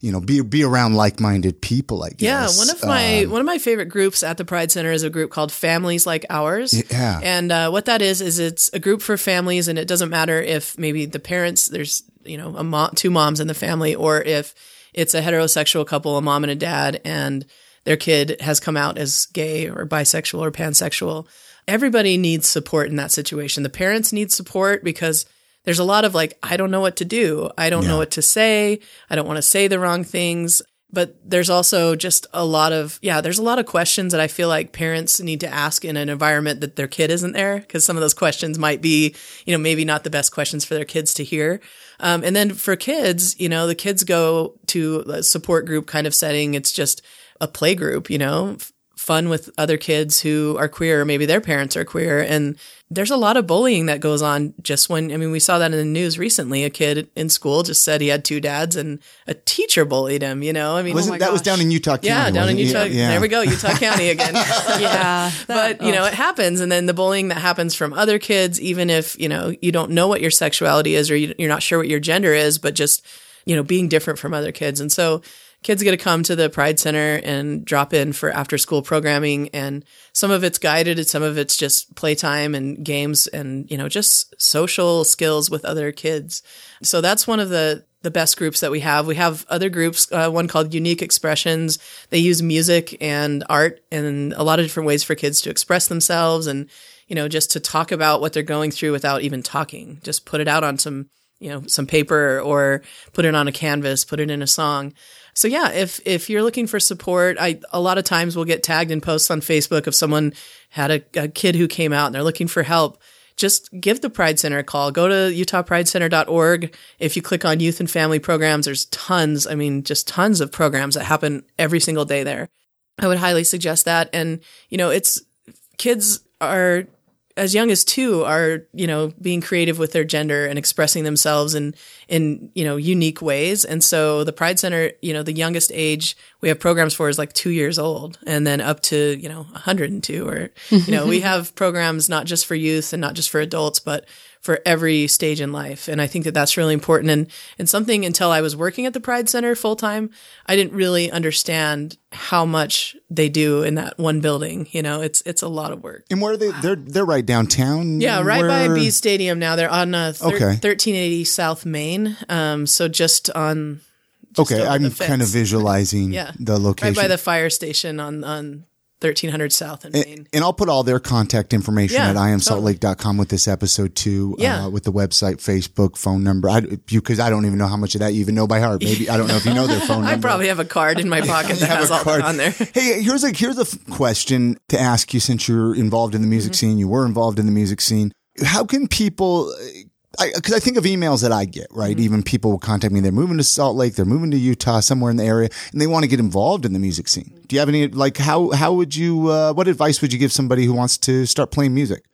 [SPEAKER 1] you know, be be around like minded people. I guess.
[SPEAKER 3] Yeah, one of my um, one of my favorite groups at the Pride Center is a group called Families Like Ours.
[SPEAKER 1] Yeah,
[SPEAKER 3] and uh, what that is is it's a group for families, and it doesn't matter if maybe the parents there's you know a mom, two moms in the family, or if it's a heterosexual couple, a mom and a dad, and their kid has come out as gay or bisexual or pansexual. Everybody needs support in that situation. The parents need support because there's a lot of like, I don't know what to do. I don't yeah. know what to say. I don't want to say the wrong things. but there's also just a lot of yeah there's a lot of questions that i feel like parents need to ask in an environment that their kid isn't there because some of those questions might be you know maybe not the best questions for their kids to hear um, and then for kids you know the kids go to a support group kind of setting. It's just a play group you know fun with other kids who are queer. Maybe their parents are queer. And there's a lot of bullying that goes on just when I mean we saw that in the news recently a kid in school just said he had two dads and a teacher bullied him you know I mean
[SPEAKER 1] Wasn't,
[SPEAKER 3] oh
[SPEAKER 1] that was down in Utah County
[SPEAKER 3] yeah down in? Utah
[SPEAKER 1] Yeah.
[SPEAKER 3] there we go Utah County again <laughs>
[SPEAKER 2] Yeah.
[SPEAKER 3] but you oh. know it happens and then the bullying that happens from other kids even if you know you don't know what your sexuality is or you, you're not sure what your gender is but just you know being different from other kids and so kids get to come to the pride center and drop in for after school programming and some of it's guided and some of it's just playtime and games and you know just social skills with other kids so that's one of the the best groups that we have. We have other groups, uh, one called Unique Expressions. They use music and art and a lot of different ways for kids to express themselves and, you know, just to talk about what they're going through without even talking. Just put it out on some, you know, some paper or put it on a canvas, put it in a song. So yeah, if if you're looking for support, I a lot of times we'll get tagged in posts on Facebook if someone had a, a kid who came out and they're looking for help just give the Pride Center a call. Go to utahpridecenter.org. If you click on youth and family programs, there's tons, I mean, just tons of programs that happen every single day there. I would highly suggest that. And, you know, it's kids are as young as two are, you know, being creative with their gender and expressing themselves in, in, you know, unique ways. And so the Pride Center, you know, the youngest age we have programs for is like two years old and then up to, you know, 102 or, you know, we <laughs> have programs not just for youth and not just for adults, but for every stage in life. And I think that that's really important. And, and something until I was working at the Pride Center full time, I didn't really understand how much they do in that one building. You know, it's, it's a lot of work.
[SPEAKER 1] And where are they? They're they're right downtown.
[SPEAKER 3] Yeah, right by B Stadium now. They're on uh, thir-
[SPEAKER 1] Okay.
[SPEAKER 3] 1380 South Main. Um, so just on just
[SPEAKER 1] Okay, I'm kind of visualizing <laughs>
[SPEAKER 3] Yeah.
[SPEAKER 1] the location.
[SPEAKER 3] right by the fire station on on 1300 South and Main.
[SPEAKER 1] and I'll put all their contact information
[SPEAKER 3] Yeah,
[SPEAKER 1] at iamsaltlake.com with this episode too.
[SPEAKER 3] Yeah.
[SPEAKER 1] Uh, with the website, Facebook, phone number. I, because I don't even know how much of that you even know by heart. Maybe I don't know if you know their <laughs> phone number.
[SPEAKER 3] I probably have a card in my <laughs> pocket that has all
[SPEAKER 1] card.
[SPEAKER 3] that on there. <laughs>
[SPEAKER 1] Hey, here's a here's a question to ask you since you're involved in the music
[SPEAKER 3] Mm-hmm.
[SPEAKER 1] scene. You were involved in the music scene. How can people? Because I, think of emails that I get, right?
[SPEAKER 3] Mm-hmm.
[SPEAKER 1] Even people will contact me. They're moving to Salt Lake. They're moving to Utah, somewhere in the area, and they want to get involved in the music scene. Do you have any like how how would you? Uh, what advice would you give somebody who wants to start playing music?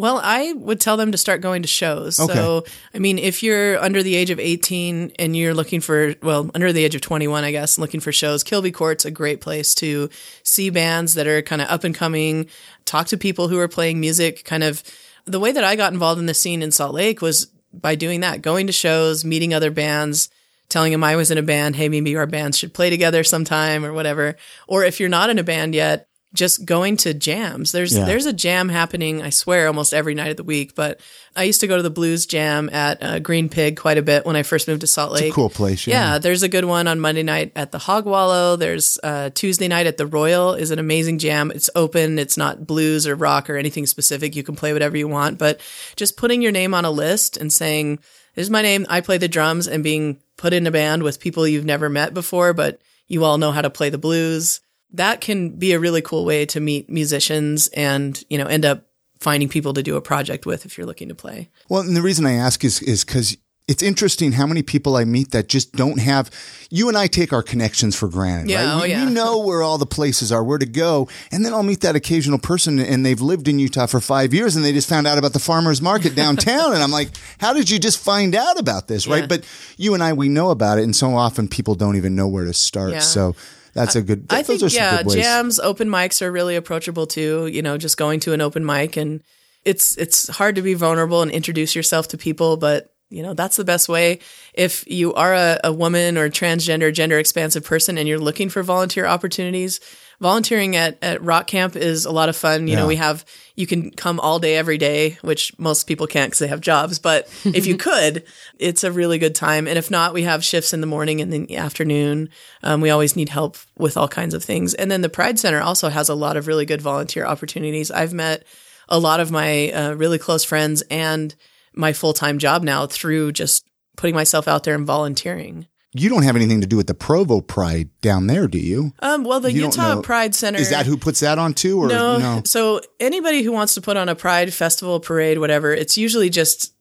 [SPEAKER 3] Well, I would tell them to start going to shows.
[SPEAKER 1] Okay.
[SPEAKER 3] So, I mean, if you're under the age of 18 and you're looking for, well, under the age of 21, I guess, looking for shows, Kilby Court's a great place to see bands that are kind of up and coming, talk to people who are playing music. Kind of the way that I got involved in the scene in Salt Lake was by doing that, going to shows, meeting other bands, telling them I was in a band. Hey, maybe our bands should play together sometime or whatever. Or if you're not in a band yet, just going to jams. There's
[SPEAKER 1] Yeah.
[SPEAKER 3] there's a jam happening. I swear, almost every night of the week. But I used to go to the blues jam at uh, Green Pig quite a bit when I first moved to Salt Lake.
[SPEAKER 1] cool place, yeah.
[SPEAKER 3] Yeah, there's a good one on Monday night at the Hog Wallow. There's uh, Tuesday night at the Royal is an amazing jam. It's open. It's not blues or rock or anything specific. You can play whatever you want. But just putting your name on a list and saying, "This is my name. I play the drums," and being put in a band with people you've never met before, but you all know how to play the blues that can be a really cool way to meet musicians and, you know, end up finding people to do a project with if you're looking to play.
[SPEAKER 1] Well, and the reason I ask is is because it's interesting how many people I meet that just don't have. You and I take our connections for granted,
[SPEAKER 3] Yeah,
[SPEAKER 1] right?
[SPEAKER 3] oh,
[SPEAKER 1] we,
[SPEAKER 3] yeah.
[SPEAKER 1] we know where all the places are, where to go, and then I'll meet that occasional person, and they've lived in Utah for five years, and they just found out about the farmers market downtown, and I'm like, how did you just find out about this, right? But you and I, we know about it, and so often people don't even know where to start.
[SPEAKER 3] Yeah.
[SPEAKER 1] So that's a good.
[SPEAKER 3] I
[SPEAKER 1] those
[SPEAKER 3] think, yeah, jams, open mics are really approachable too. You know, just going to an open mic and it's, it's hard to be vulnerable and introduce yourself to people, but you know, that's the best way. If you are a, a woman or transgender, gender expansive person and you're looking for volunteer opportunities, volunteering at, at rock camp is a lot of fun. You
[SPEAKER 1] Yeah.
[SPEAKER 3] know, we have, you can come all day, every day, which most people can't because they have jobs. But <laughs> if you could, it's a really good time. And if not, we have shifts in the morning and the afternoon. Um, we always need help with all kinds of things. And then the Pride Center also has a lot of really good volunteer opportunities. I've met a lot of my uh, really close friends and my full time job now through just putting myself out there and volunteering.
[SPEAKER 1] You don't have anything to do with the Provo Pride down there, do you?
[SPEAKER 3] Um, well, the
[SPEAKER 1] You
[SPEAKER 3] Utah Pride Center
[SPEAKER 1] Is that who puts that on too, or
[SPEAKER 3] no,
[SPEAKER 1] no?
[SPEAKER 3] So anybody who wants to put on a pride festival, parade, whatever, it's usually just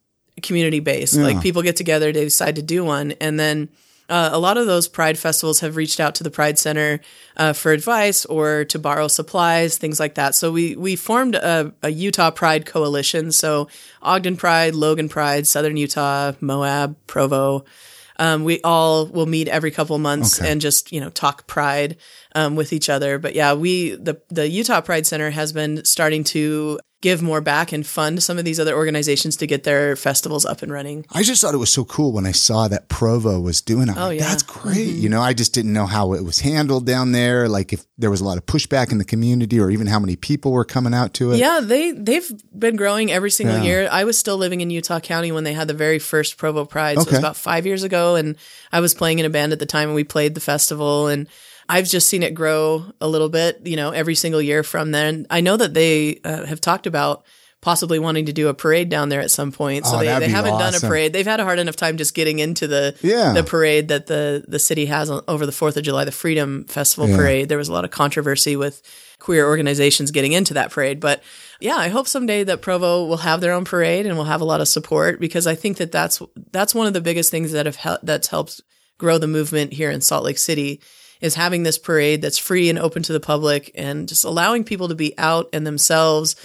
[SPEAKER 3] community based. Like people get together, they decide to do one, and then uh, a lot of those pride festivals have reached out to the Pride Center uh, for advice or to borrow supplies, things like that. So we we formed a, a Utah Pride coalition. So Ogden Pride, Logan Pride, Southern Utah, Moab, Provo. Um, we all will meet every couple months
[SPEAKER 1] Okay.
[SPEAKER 3] and just you know talk pride um, with each other. But yeah, we the the Utah Pride Center has been starting to give more back and fund some of these other organizations to get their festivals up and running.
[SPEAKER 1] I just thought it was so cool when I saw that Provo was doing it.
[SPEAKER 3] Oh,
[SPEAKER 1] like,
[SPEAKER 3] yeah.
[SPEAKER 1] That's great. Mm-hmm. You know, I just didn't know how it was handled down there. Like if there was a lot of pushback in the community or even how many people were coming out to it.
[SPEAKER 3] Yeah, they they've been growing every single
[SPEAKER 1] Yeah.
[SPEAKER 3] year. I was still living in Utah County when they had the very first Provo Pride. So it was about five years ago, and I was playing in a band at the time, and we played the festival. And I've just seen it grow a little bit, you know, every single year from then. I know that they uh, have talked about possibly wanting to do a parade down there at some point. So
[SPEAKER 1] Oh,
[SPEAKER 3] they, they haven't done a parade. They've had a hard enough time just getting into the
[SPEAKER 1] Yeah.
[SPEAKER 3] the parade that the the city has on, over the Fourth of July, the Freedom Festival
[SPEAKER 1] Yeah.
[SPEAKER 3] parade. There was a lot of controversy with queer organizations getting into that parade, but yeah, I hope someday that Provo will have their own parade and will have a lot of support because I think that that's that's one of the biggest things that have hel- that's helped grow the movement here in Salt Lake City is having this parade that's free and open to the public and just allowing people to be out and themselves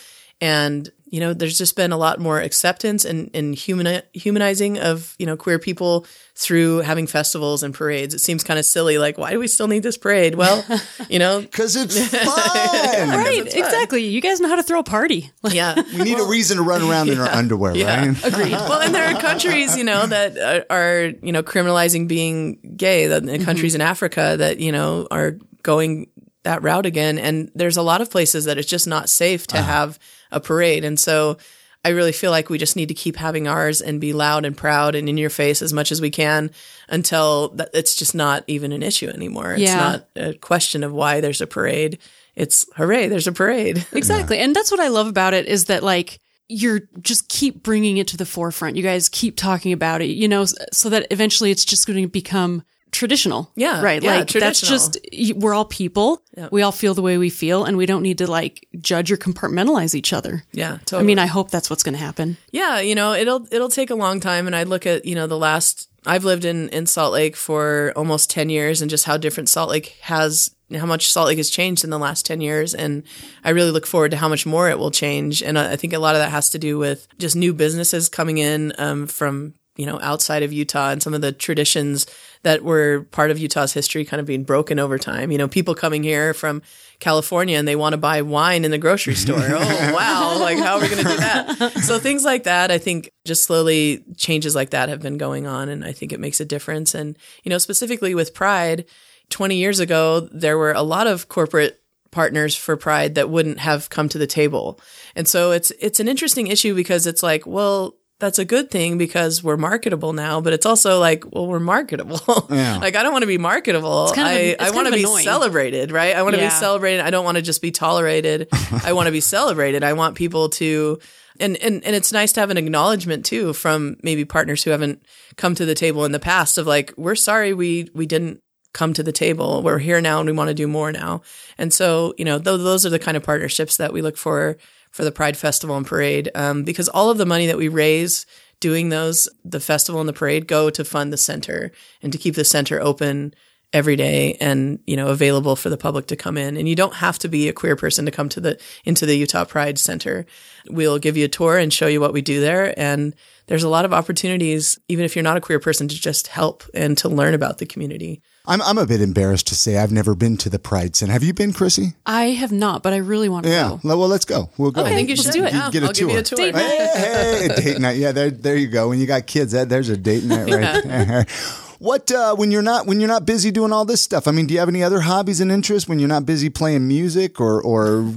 [SPEAKER 3] and you know there's just been a lot more acceptance and, and human, humanizing of you know queer people through having festivals and parades it seems kind of silly like why do we still need this parade well <laughs> you know
[SPEAKER 1] Because it's <laughs> fun.
[SPEAKER 2] Right,
[SPEAKER 3] it's fun.
[SPEAKER 2] exactly. You guys know how to throw a party. <laughs>
[SPEAKER 3] yeah
[SPEAKER 1] We need a reason to run around in our underwear,
[SPEAKER 3] Yeah,
[SPEAKER 1] right?
[SPEAKER 3] agreed. well, and there are countries, you know, that are, are you know criminalizing being gay. The, the mm-hmm. countries in Africa that you know are going that route again, and there's a lot of places that it's just not safe to uh-huh. have a parade, and so. I really feel like we just need to keep having ours and be loud and proud and in your face as much as we can until that it's just not even an issue anymore. It's
[SPEAKER 2] Yeah.
[SPEAKER 3] not a question of why there's a parade. It's hooray, there's a parade. <laughs>
[SPEAKER 2] Exactly. And that's what I love about it is that like you're just keep bringing it to the forefront. You guys keep talking about it, you know, so that eventually it's just going to become traditional.
[SPEAKER 3] Yeah,
[SPEAKER 2] Right.
[SPEAKER 3] yeah,
[SPEAKER 2] like that's just, we're all people. We all feel the way we feel and we don't need to like judge or compartmentalize each other.
[SPEAKER 3] yeah,
[SPEAKER 2] I mean, I hope that's what's going to happen.
[SPEAKER 3] Yeah, you know, it'll it'll take a long time and I look at, you know, the last I've lived in in Salt Lake for almost 10 years and just how different Salt Lake has how much Salt Lake has changed in the last 10 years and I really look forward to how much more it will change and I I think a lot of that has to do with just new businesses coming in um, from you know outside of Utah and some of the traditions that were part of Utah's history kind of being broken over time. You know, people coming here from California and they want to buy wine in the grocery mm-hmm. store. oh, <laughs> wow. Like, how are we going to do that? So, things like that, I think just slowly changes like that have been going on. And I think it makes a difference. And, you know, specifically with Pride, 20 years ago, there were a lot of corporate partners for pride that wouldn't have come to the table. And so it's it's an interesting issue because it's like, well, that's a good thing because we're marketable now, but it's also like, well, we're marketable. <laughs>
[SPEAKER 1] Yeah.
[SPEAKER 3] like I don't want to be marketable.
[SPEAKER 2] kind of-
[SPEAKER 3] I, I want to be
[SPEAKER 2] annoying.
[SPEAKER 3] celebrated, right? I want to
[SPEAKER 2] Yeah.
[SPEAKER 3] be celebrated. I don't want to just be tolerated. <laughs> I want to be celebrated. I want people to and, and and it's nice to have an acknowledgement too from maybe partners who haven't come to the table in the past of like, we're sorry we we didn't come to the table. We're here now and we want to do more now. And so, you know, th- those are the kind of partnerships that we look for for the Pride Festival and Parade, um, because all of the money that we raise doing those, the festival and the parade, go to fund the center and to keep the center open every day and you know available for the public to come in. And you don't have to be a queer person to come to the into the Utah Pride Center. We'll give you a tour and show you what we do there. And there's a lot of opportunities even if you're not a queer person to just help and to learn about the community
[SPEAKER 1] I'm I'm a bit embarrassed to say I've never been to the Pride Center. Have you been, Chrissy?
[SPEAKER 2] I have not, but I really want to
[SPEAKER 1] Yeah.
[SPEAKER 2] go.
[SPEAKER 1] Well, let's go. We'll go.
[SPEAKER 3] I think you
[SPEAKER 2] let's
[SPEAKER 3] should
[SPEAKER 2] do it.
[SPEAKER 3] Yeah,
[SPEAKER 1] Get a
[SPEAKER 3] I'll give you a
[SPEAKER 1] tour.
[SPEAKER 3] tour
[SPEAKER 2] Date night.
[SPEAKER 1] Hey, <laughs> hey, date night. Yeah, there, there you go. When you got kids, that there's a date night right there. <laughs> What uh, when you're not when you're not busy doing all this stuff? I mean, do you have any other hobbies and interests when you're not busy playing music or or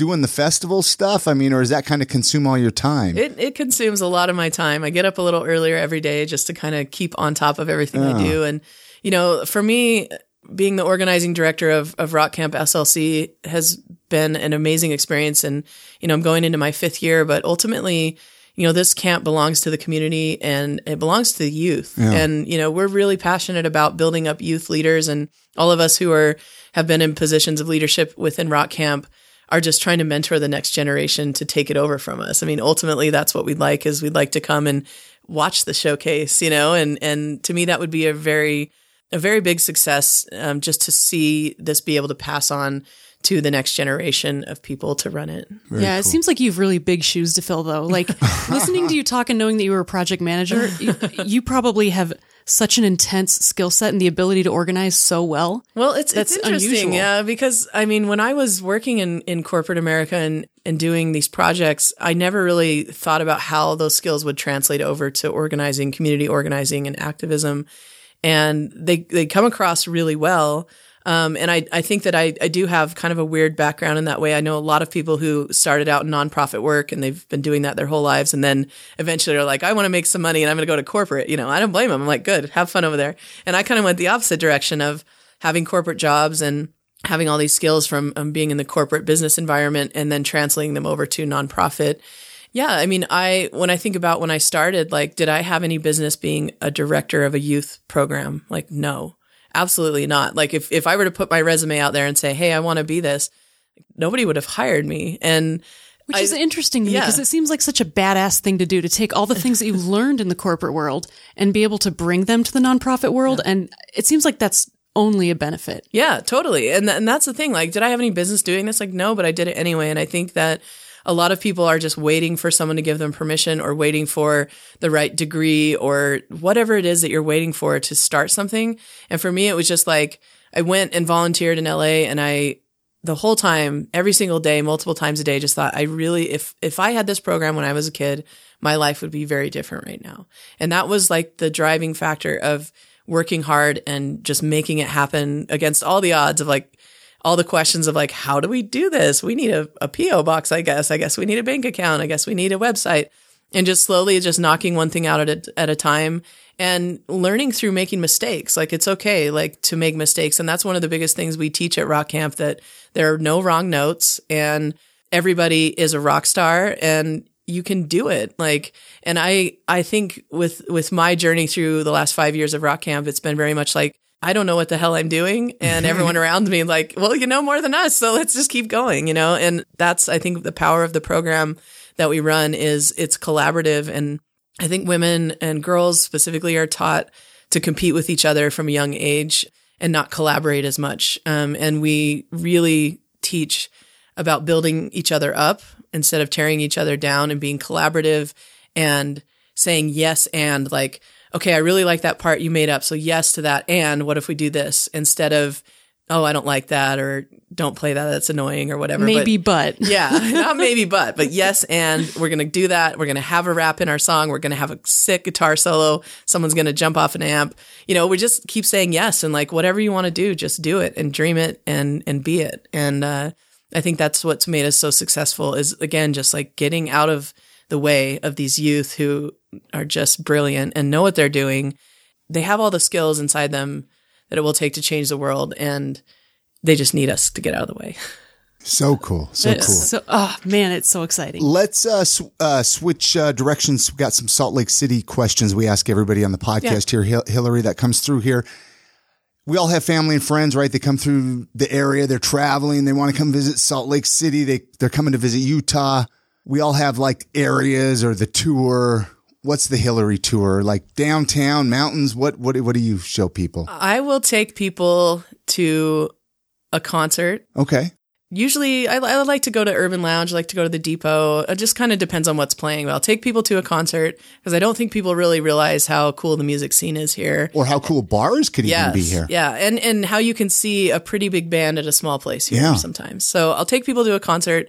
[SPEAKER 1] doing the festival stuff? I mean, or does that kind of consume all your time?
[SPEAKER 3] It it consumes a lot of my time. I get up a little earlier every day just to kind of keep on top of everything I do. And you know, for me, being the organizing director of of Rock Camp SLC has been an amazing experience. And you know, I'm going into my fifth year, but ultimately. you know, this camp belongs to the community and it belongs to the youth. And, you know, we're really passionate about building up youth leaders and all of us who are, have been in positions of leadership within Rock Camp are just trying to mentor the next generation to take it over from us. I mean, ultimately that's what we'd like is we'd like to come and watch the showcase, you know, and, and to me, that would be a very, a very big success, um, just to see this be able to pass on to the next generation of people to run it.
[SPEAKER 2] yeah, it seems like you have really big shoes to fill, though. Like <laughs> listening to you talk and knowing that you were a project manager, you, you probably have such an intense skill set and the ability to organize so well.
[SPEAKER 3] Well, it's it's interesting,
[SPEAKER 2] unusual.
[SPEAKER 3] yeah, because I mean, when I was working in in corporate America and and doing these projects, I never really thought about how those skills would translate over to organizing, community organizing, and activism, and they they come across really well. Um, and I, I think that I, I do have kind of a weird background in that way. I know a lot of people who started out in nonprofit work and they've been doing that their whole lives. And then eventually are like, I want to make some money and I'm going to go to corporate. You know, I don't blame them. I'm like, good, have fun over there. And I kind of went the opposite direction of having corporate jobs and having all these skills from um, being in the corporate business environment and then translating them over to nonprofit. Yeah, I mean, I when I think about when I started, like, did I have any business being a director of a youth program? Like, no, absolutely not. Like, if if I were to put my resume out there and say, "Hey, I want to be this," nobody would have hired me. And
[SPEAKER 2] Which
[SPEAKER 3] I-
[SPEAKER 2] is interesting to me because it seems like such a badass thing to do to take all the things that you've <laughs> learned in the corporate world and be able to bring them to the nonprofit world. And it seems like that's only a benefit.
[SPEAKER 3] Yeah, totally. And th- and that's the thing. Like, did I have any business doing this? Like, no, but I did it anyway. And I think that a lot of people are just waiting for someone to give them permission or waiting for the right degree or whatever it is that you're waiting for to start something. And for me, it was just like I went and volunteered in LA and I the whole time, every single day, multiple times a day, just thought I really, if, if I had this program when I was a kid, my life would be very different right now. And that was like the driving factor of working hard and just making it happen against all the odds of like, all the questions of like, how do we do this? We need a, a PO box, I guess. I guess we need a bank account. I guess we need a website and just slowly just knocking one thing out at a, at a time and learning through making mistakes. Like it's okay, like to make mistakes. And that's one of the biggest things we teach at Rock Camp that there are no wrong notes and everybody is a rock star and you can do it. Like, and I, I think with, with my journey through the last five years of Rock Camp, it's been very much like, I don't know what the hell I'm doing. And everyone <laughs> around me, like, well, you know more than us. So let's just keep going, you know? And that's, I think, the power of the program that we run is it's collaborative. And I think women and girls specifically are taught to compete with each other from a young age and not collaborate as much. Um, and we really teach about building each other up instead of tearing each other down and being collaborative and saying yes and like, okay, I really like that part you made up. So yes to that. And what if we do this instead of, oh, I don't like that or don't play that. That's annoying or whatever. But-
[SPEAKER 2] Maybe, but, <laughs>
[SPEAKER 3] yeah, not maybe, but, but yes, and we're going to do that. We're going to have a rap in our song. We're going to have a sick guitar solo. Someone's going to jump off an amp. You know, we just keep saying yes and like whatever you want to do, just do it and dream it and, and be it. And, uh, I think that's what's made us so successful is again, just like getting out of the way of these youth who are just brilliant and know what they're doing. They have all the skills inside them that it will take to change the world and they just need us to get out of the way.
[SPEAKER 1] So cool. So cool.
[SPEAKER 2] so, oh man, it's so exciting.
[SPEAKER 1] Let's uh, sw- uh, switch uh, directions. We've got some Salt Lake City questions we ask everybody on the podcast here. Hil- Hillary, that comes through here. We all have family and friends, right? They come through the area. They're traveling. They want to come visit Salt Lake City. They they're coming to visit Utah. We all have like areas or the tour. What's the Hillary tour? Like downtown, mountains. What what what do you show people?
[SPEAKER 3] I will take people to a concert.
[SPEAKER 1] Okay.
[SPEAKER 3] Usually, I, I like to go to Urban Lounge. I like to go to the Depot. It just kind of depends on what's playing. But I'll take people to a concert because I don't think people really realize how cool the music scene is here.
[SPEAKER 1] Or how cool bars could even be here.
[SPEAKER 3] yeah, and and how you can see a pretty big band at a small place here
[SPEAKER 1] Yeah.
[SPEAKER 3] sometimes. So I'll take people to a concert.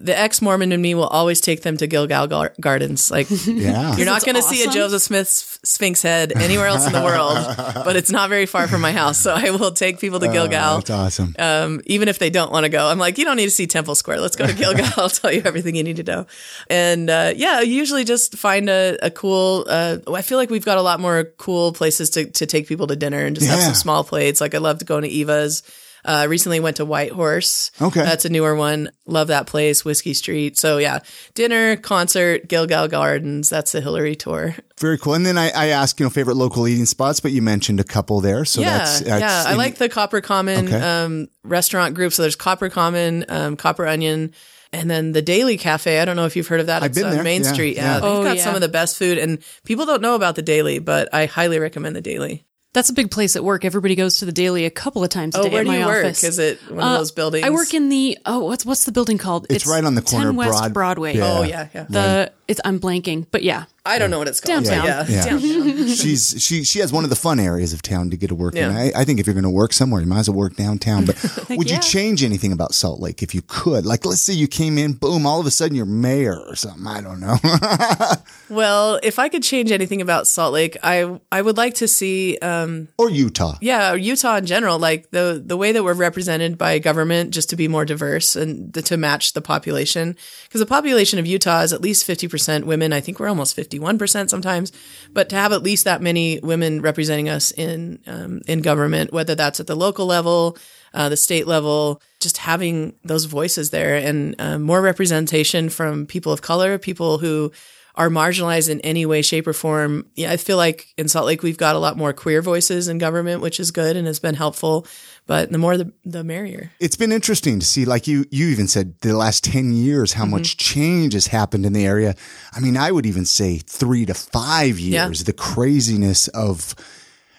[SPEAKER 3] The ex Mormon in me will always take them to Gilgal Gar- Gardens. Like <laughs>
[SPEAKER 1] Yeah.
[SPEAKER 3] You're not going to see a. Joseph Smith Sphinx head anywhere else in the world, <laughs> but it's not very far from my house. So I will take people to Gilgal,
[SPEAKER 1] That's awesome.
[SPEAKER 3] um, even if they don't want to go. I'm like, you don't need to see Temple Square. Let's go to Gilgal. <laughs> I'll tell you everything you need to know. And uh, yeah, usually just find a, a cool. Uh, I feel like we've got a lot more cool places to, to take people to dinner and just have some small plates. Like I love to go to Eva's. Uh, recently went to White Horse.
[SPEAKER 1] Okay.
[SPEAKER 3] That's a newer one. Love that place, Whiskey Street. So yeah, dinner, concert, Gilgal Gardens. That's the Hillary tour.
[SPEAKER 1] Very cool. And then I, I asked, you know, favorite local eating spots, but you mentioned a couple there. So
[SPEAKER 3] yeah,
[SPEAKER 1] that's, that's
[SPEAKER 3] yeah. I like the Copper Common
[SPEAKER 1] Okay.
[SPEAKER 3] um, restaurant group. So there's Copper Common, um, Copper Onion, and then the Daily Cafe. I don't know if you've heard of that.
[SPEAKER 1] I've
[SPEAKER 3] it's
[SPEAKER 1] been
[SPEAKER 3] on
[SPEAKER 1] there.
[SPEAKER 3] Main
[SPEAKER 1] Yeah,
[SPEAKER 3] Street.
[SPEAKER 1] yeah.
[SPEAKER 3] Yeah, they've
[SPEAKER 2] Oh,
[SPEAKER 3] got
[SPEAKER 2] yeah.
[SPEAKER 3] some of the best food, and people don't know about the Daily, but I highly recommend the Daily.
[SPEAKER 2] That's a big place at work. Everybody goes to the daily a couple of times a
[SPEAKER 3] Oh,
[SPEAKER 2] day
[SPEAKER 3] where
[SPEAKER 2] at
[SPEAKER 3] do
[SPEAKER 2] my
[SPEAKER 3] you work?
[SPEAKER 2] office.
[SPEAKER 3] Is it one
[SPEAKER 2] Uh,
[SPEAKER 3] of those buildings?
[SPEAKER 2] I work in the oh, what's what's the building called?
[SPEAKER 1] It's right on the corner
[SPEAKER 2] 10
[SPEAKER 1] of
[SPEAKER 2] West
[SPEAKER 1] Broad-
[SPEAKER 2] Broadway.
[SPEAKER 1] Yeah.
[SPEAKER 3] Oh yeah, yeah.
[SPEAKER 2] The it's I'm blanking, but yeah.
[SPEAKER 3] I don't know what it's called.
[SPEAKER 2] Downtown.
[SPEAKER 3] Yeah,
[SPEAKER 1] Yeah.
[SPEAKER 3] downtown. <laughs>
[SPEAKER 1] she's she she has one of the fun areas of town to get to work in. I, I think if you're going to work somewhere, you might as well work downtown. But <laughs> would
[SPEAKER 2] yeah.
[SPEAKER 1] you change anything about Salt Lake if you could? Like, let's say you came in, boom, all of a sudden you're mayor or something. I don't know. <laughs>
[SPEAKER 3] Well, if I could change anything about Salt Lake, I I would like to see um,
[SPEAKER 1] or Utah.
[SPEAKER 3] yeah, Utah in general, like the the way that we're represented by government, just to be more diverse and th- to match the population, because the population of Utah is at least fifty percent women. I think we're almost fifty one percent sometimes, but to have at least that many women representing us in um, in government, whether that's at the local level, uh, the state level, just having those voices there and uh, more representation from people of color, people who are marginalized in any way, shape, or form. Yeah, I feel like in Salt Lake we've got a lot more queer voices in government, which is good and has been helpful. But the more the the merrier.
[SPEAKER 1] It's been interesting to see, like you, you even said the last 10 years, how mm-hmm. much change has happened in the area. I mean, I would even say three to five
[SPEAKER 3] Yeah.
[SPEAKER 1] years, the craziness of,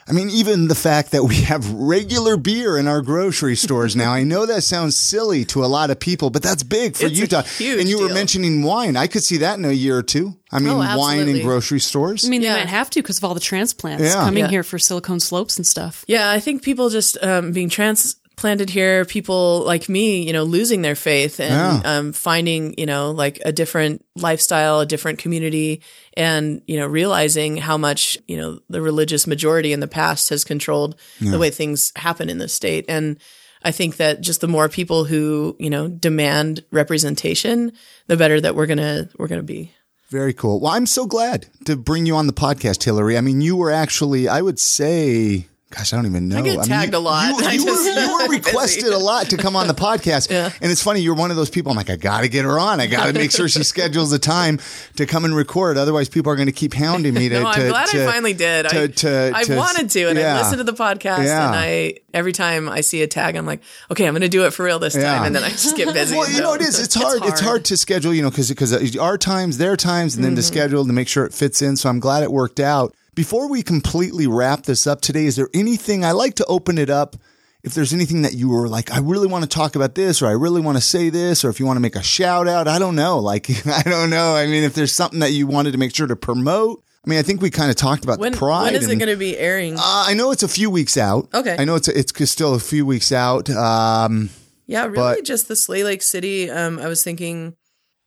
[SPEAKER 1] I mean, even the fact that we have regular beer in our grocery stores now. I know that sounds silly to a lot of people, but that's big for
[SPEAKER 3] It's a
[SPEAKER 1] Utah.
[SPEAKER 3] huge
[SPEAKER 1] and you were mentioning wine. I could see that in a year or two. I mean,
[SPEAKER 3] Oh,
[SPEAKER 1] wine in grocery stores.
[SPEAKER 2] I mean,
[SPEAKER 3] Yeah.
[SPEAKER 2] they might have to because of all the transplants
[SPEAKER 1] Yeah.
[SPEAKER 2] coming
[SPEAKER 3] Yeah.
[SPEAKER 2] here for Silicon Slopes and stuff.
[SPEAKER 3] Yeah, I think people just um, being transplanted here, people like me, you know, losing their faith and
[SPEAKER 1] Yeah.
[SPEAKER 3] um, finding, you know, like a different lifestyle, a different community, and you know, realizing how much you know the religious majority in the past has controlled the way things happen in the state. And I think that just the more people who you know demand representation, the better that we're gonna we're gonna be.
[SPEAKER 1] Very cool. Well, I'm so glad to bring you on the podcast, Hillary. I mean, you were actually, I would say, gosh, I don't even know.
[SPEAKER 3] I get
[SPEAKER 1] mean,
[SPEAKER 3] tagged
[SPEAKER 1] you-
[SPEAKER 3] a lot.
[SPEAKER 1] You, <laughs> you
[SPEAKER 3] just-
[SPEAKER 1] were, you were <laughs> requested a lot to come on the <laughs> podcast.
[SPEAKER 3] Yeah.
[SPEAKER 1] And it's funny, you're one of those people. I'm like, I got to get her on. I got to make sure she schedules the time to come and record. Otherwise, people are going to keep hounding me to.
[SPEAKER 3] No, I'm
[SPEAKER 1] to-
[SPEAKER 3] glad
[SPEAKER 1] to-
[SPEAKER 3] I finally did.
[SPEAKER 1] To,
[SPEAKER 3] I,
[SPEAKER 1] to,
[SPEAKER 3] I wanted to, and
[SPEAKER 1] yeah.
[SPEAKER 3] I listened to the podcast,
[SPEAKER 1] Yeah.
[SPEAKER 3] and I every time I see a tag, I'm like, okay, I'm going to do it for real this time, and then I just get busy.
[SPEAKER 1] Well, you know, it is. It's hard. It's hard,
[SPEAKER 2] hard.
[SPEAKER 1] to schedule, you know, because because our times, their times, and then
[SPEAKER 3] Mm-hmm.
[SPEAKER 1] to schedule to make sure it fits in. So I'm glad it worked out. Before we completely wrap this up today, is there anything I like to open it up? If there's anything that you were like, I really want to talk about this, or I really want to say this, or if you want to make a shout out, I don't know. Like, <laughs> I don't know. I mean, if there's something that you wanted to make sure to promote, I mean, I think we kind of talked about
[SPEAKER 3] When,
[SPEAKER 1] the pride.
[SPEAKER 3] when is it
[SPEAKER 1] and-
[SPEAKER 3] going to be airing?
[SPEAKER 1] uh, I know it's a few weeks out.
[SPEAKER 3] Okay.
[SPEAKER 1] I know it's it's still a few weeks out. Um,
[SPEAKER 3] yeah, really,
[SPEAKER 1] but-
[SPEAKER 3] just the Slay Lake City. Um, I was thinking,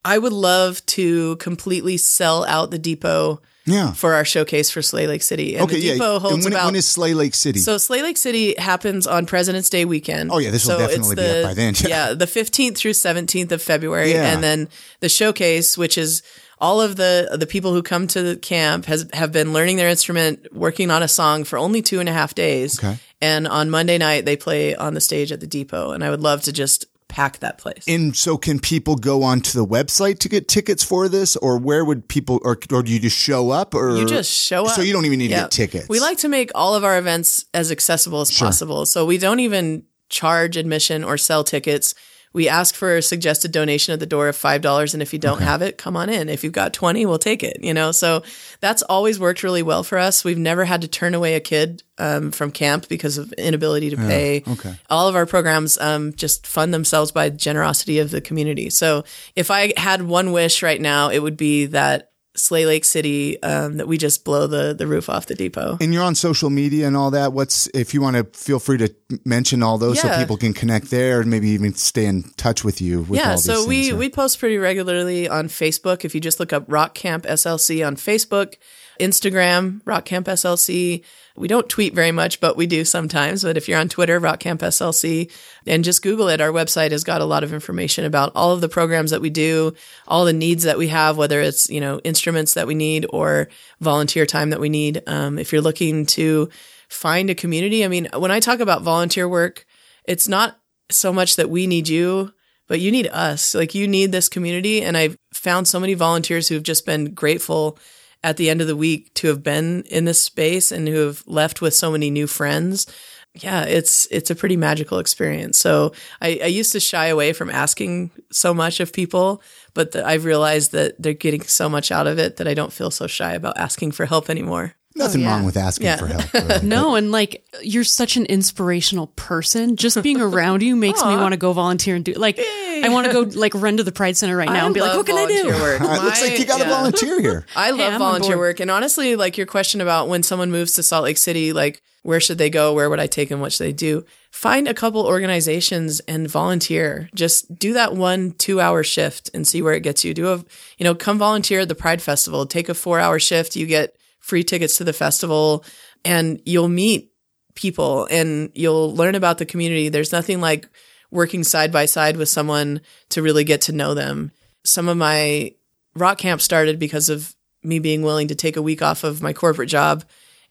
[SPEAKER 3] I would love to completely sell out the depot
[SPEAKER 1] yeah.
[SPEAKER 3] for our showcase for Slay Lake City, and
[SPEAKER 1] Okay.
[SPEAKER 3] the
[SPEAKER 1] Yeah.
[SPEAKER 3] depot
[SPEAKER 1] And
[SPEAKER 3] holds
[SPEAKER 1] when,
[SPEAKER 3] about.
[SPEAKER 1] when is Slay Lake City?
[SPEAKER 3] So Slay Lake City happens on President's Day weekend.
[SPEAKER 1] Oh, yeah, this will
[SPEAKER 3] So it's
[SPEAKER 1] definitely be
[SPEAKER 3] the,
[SPEAKER 1] up by then. <laughs>
[SPEAKER 3] yeah, the 15th through 17th of February,
[SPEAKER 1] Yeah.
[SPEAKER 3] and then the showcase, which is all of the the people who come to the camp has have been learning their instrument, working on a song for only two and a half days.
[SPEAKER 1] Okay.
[SPEAKER 3] And on Monday night they play on the stage at the depot, and I would love to just pack that place.
[SPEAKER 1] And so, can people go onto the website to get tickets for this, or where would people, or, or do you just show up, or
[SPEAKER 3] You just show up.
[SPEAKER 1] So you don't even need
[SPEAKER 3] Yeah.
[SPEAKER 1] to get tickets.
[SPEAKER 3] We like to make all of our events as accessible as possible. So we don't even charge admission or sell tickets. We ask for a suggested donation at the door of $5. And if you don't have it, come on in. If you've got 20, we'll take it, you know? So that's always worked really well for us. We've never had to turn away a kid um, from camp because of inability to pay.
[SPEAKER 1] okay.
[SPEAKER 3] All of our programs um, just fund themselves by generosity of the community. So if I had one wish right now, it would be that Slay Lake City, um, that we just blow the, the roof off the depot.
[SPEAKER 1] and you're on social media and all that. What's if you want to feel free to mention all those so people can connect there and maybe even stay in touch with you. With all
[SPEAKER 3] yeah,
[SPEAKER 1] these
[SPEAKER 3] so we
[SPEAKER 1] things.
[SPEAKER 3] we post pretty regularly on Facebook. If you just look up Rock Camp SLC on Facebook, Instagram, Rock Camp SLC. We don't tweet very much, but we do sometimes. But if you're on Twitter, Rock Camp SLC, and just Google it, our website has got a lot of information about all of the programs that we do, all the needs that we have, whether it's you know instruments that we need or volunteer time that we need. Um, if you're looking to find a community, I mean, when I talk about volunteer work it's not so much that we need you, but you need us. Like you need this community. And I've found so many volunteers who've just been grateful at the end of the week to have been in this space and who have left with so many new friends. Yeah, it's it's a pretty magical experience. So I, I used to shy away from asking so much of people, but the, I've realized that they're getting so much out of it that I don't feel so shy about asking for help anymore.
[SPEAKER 1] Nothing oh,
[SPEAKER 2] yeah.
[SPEAKER 1] wrong with asking
[SPEAKER 3] Yeah.
[SPEAKER 1] for help. <laughs> really.
[SPEAKER 2] No, and like you're such an inspirational person. Just being around you makes me want to go volunteer and do like I want to go like run to the Pride Center right now
[SPEAKER 3] I
[SPEAKER 2] and be like, what can I do?
[SPEAKER 3] volunteer Work.
[SPEAKER 1] Uh, <laughs> it looks like you got to
[SPEAKER 3] yeah.
[SPEAKER 1] volunteer here. <laughs>
[SPEAKER 3] I love
[SPEAKER 2] I'm
[SPEAKER 3] volunteer work. And honestly, like your question about when someone moves to Salt Lake City, like where should they go? Where would I take them? What should they do? Find a couple organizations and volunteer. Just do that one two hour shift and see where it gets you. Do a, you know, come volunteer at the Pride Festival. Take a four hour shift. You get free tickets to the festival and you'll meet people and you'll learn about the community. There's nothing like working side by side with someone to really get to know them. Some of my rock camp started because of me being willing to take a week off of my corporate job